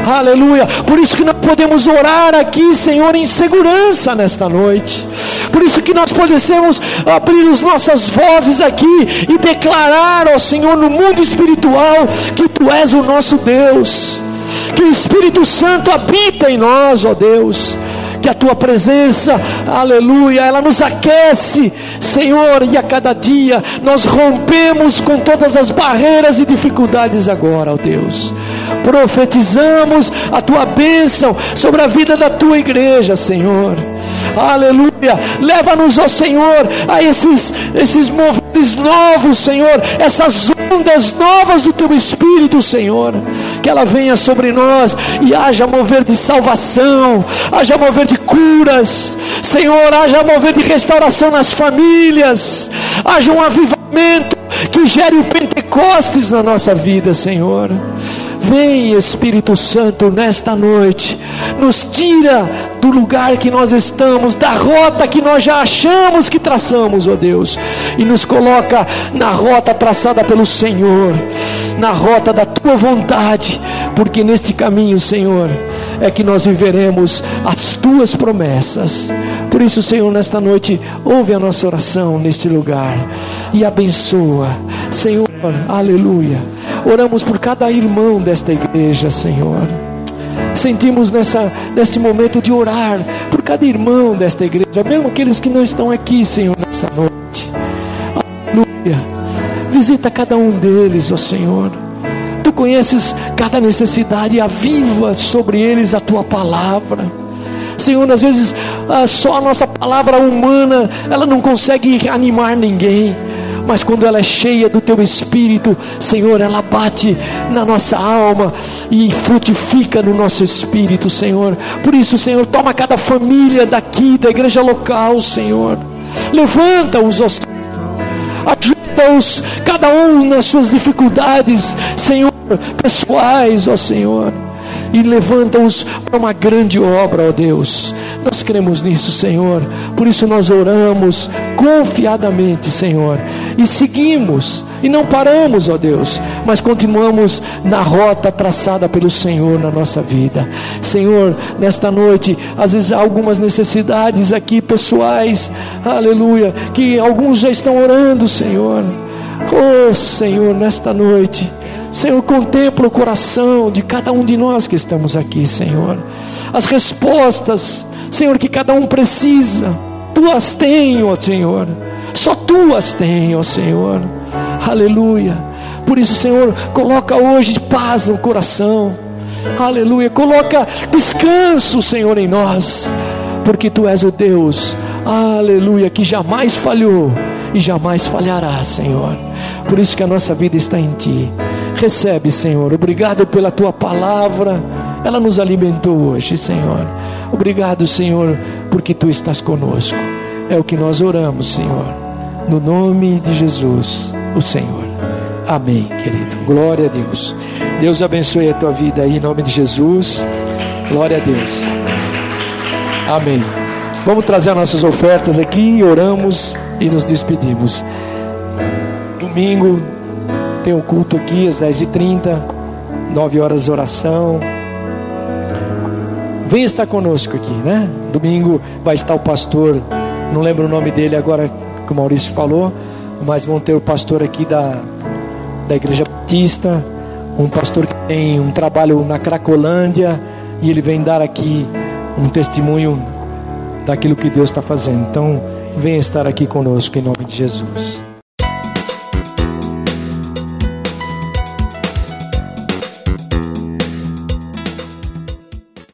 Aleluia. Por isso que nós podemos orar aqui, Senhor, em segurança nesta noite. Por isso que nós podemos abrir as nossas vozes aqui e declarar ao Senhor no mundo espiritual que Tu és o nosso Deus. Que o Espírito Santo habita em nós, ó Deus que a tua presença, aleluia, ela nos aquece, Senhor, e a cada dia nós rompemos com todas as barreiras e dificuldades agora, ó Deus. Profetizamos a tua bênção sobre a vida da tua igreja, Senhor. Aleluia. Leva-nos, ó Senhor, a esses, esses moveres novos, Senhor, essas ondas novas do teu Espírito, Senhor. Que ela venha sobre nós e haja mover de salvação, haja mover de curas, Senhor, haja mover de restauração nas famílias, haja um avivamento que gere o Pentecostes na nossa vida, Senhor. Vem, Espírito Santo, nesta noite, nos tira do lugar que nós estamos, da rota que nós já achamos que traçamos, ó Deus, e nos coloca na rota traçada pelo Senhor, na rota da tua vontade, porque neste caminho, Senhor, é que nós viveremos as tuas promessas. Por isso, Senhor, nesta noite, ouve a nossa oração neste lugar e abençoa, Senhor, aleluia. Oramos por cada irmão desta igreja, Senhor. Sentimos nessa, neste momento de orar por cada irmão desta igreja, mesmo aqueles que não estão aqui, Senhor, nessa noite. Aleluia. Visita cada um deles, ó Senhor. Tu conheces cada necessidade e aviva sobre eles a tua palavra. Senhor, às vezes ah, só a nossa palavra humana, ela não consegue animar ninguém mas quando ela é cheia do teu espírito, Senhor, ela bate na nossa alma e frutifica no nosso espírito, Senhor. Por isso, Senhor, toma cada família daqui, da igreja local, Senhor. Levanta-os, ajuda-os, cada um nas suas dificuldades, Senhor, pessoais, ó Senhor e levanta-os para uma grande obra, ó Deus. Nós cremos nisso, Senhor. Por isso nós oramos confiadamente, Senhor, e seguimos e não paramos, ó Deus, mas continuamos na rota traçada pelo Senhor na nossa vida. Senhor, nesta noite, às vezes há algumas necessidades aqui pessoais, aleluia, que alguns já estão orando, Senhor. Oh, Senhor, nesta noite, Senhor, contempla o coração de cada um de nós que estamos aqui, Senhor. As respostas, Senhor, que cada um precisa, tu as tens, ó Senhor. Só tu as tens, ó Senhor. Aleluia. Por isso, Senhor, coloca hoje paz no coração. Aleluia. Coloca descanso, Senhor, em nós. Porque tu és o Deus, aleluia, que jamais falhou e jamais falhará, Senhor. Por isso que a nossa vida está em Ti. Recebe, Senhor. Obrigado pela tua palavra. Ela nos alimentou hoje, Senhor. Obrigado, Senhor, porque tu estás conosco. É o que nós oramos, Senhor. No nome de Jesus, o Senhor. Amém, querido. Glória a Deus. Deus abençoe a tua vida aí em nome de Jesus. Glória a Deus. Amém. Vamos trazer as nossas ofertas aqui, oramos e nos despedimos. Domingo, tem o culto aqui às 10h30, 9 horas oração. Vem estar conosco aqui, né? Domingo vai estar o pastor, não lembro o nome dele agora que o Maurício falou, mas vão ter o pastor aqui da, da Igreja Batista, um pastor que tem um trabalho na Cracolândia e ele vem dar aqui um testemunho daquilo que Deus está fazendo. Então, venha estar aqui conosco em nome de Jesus.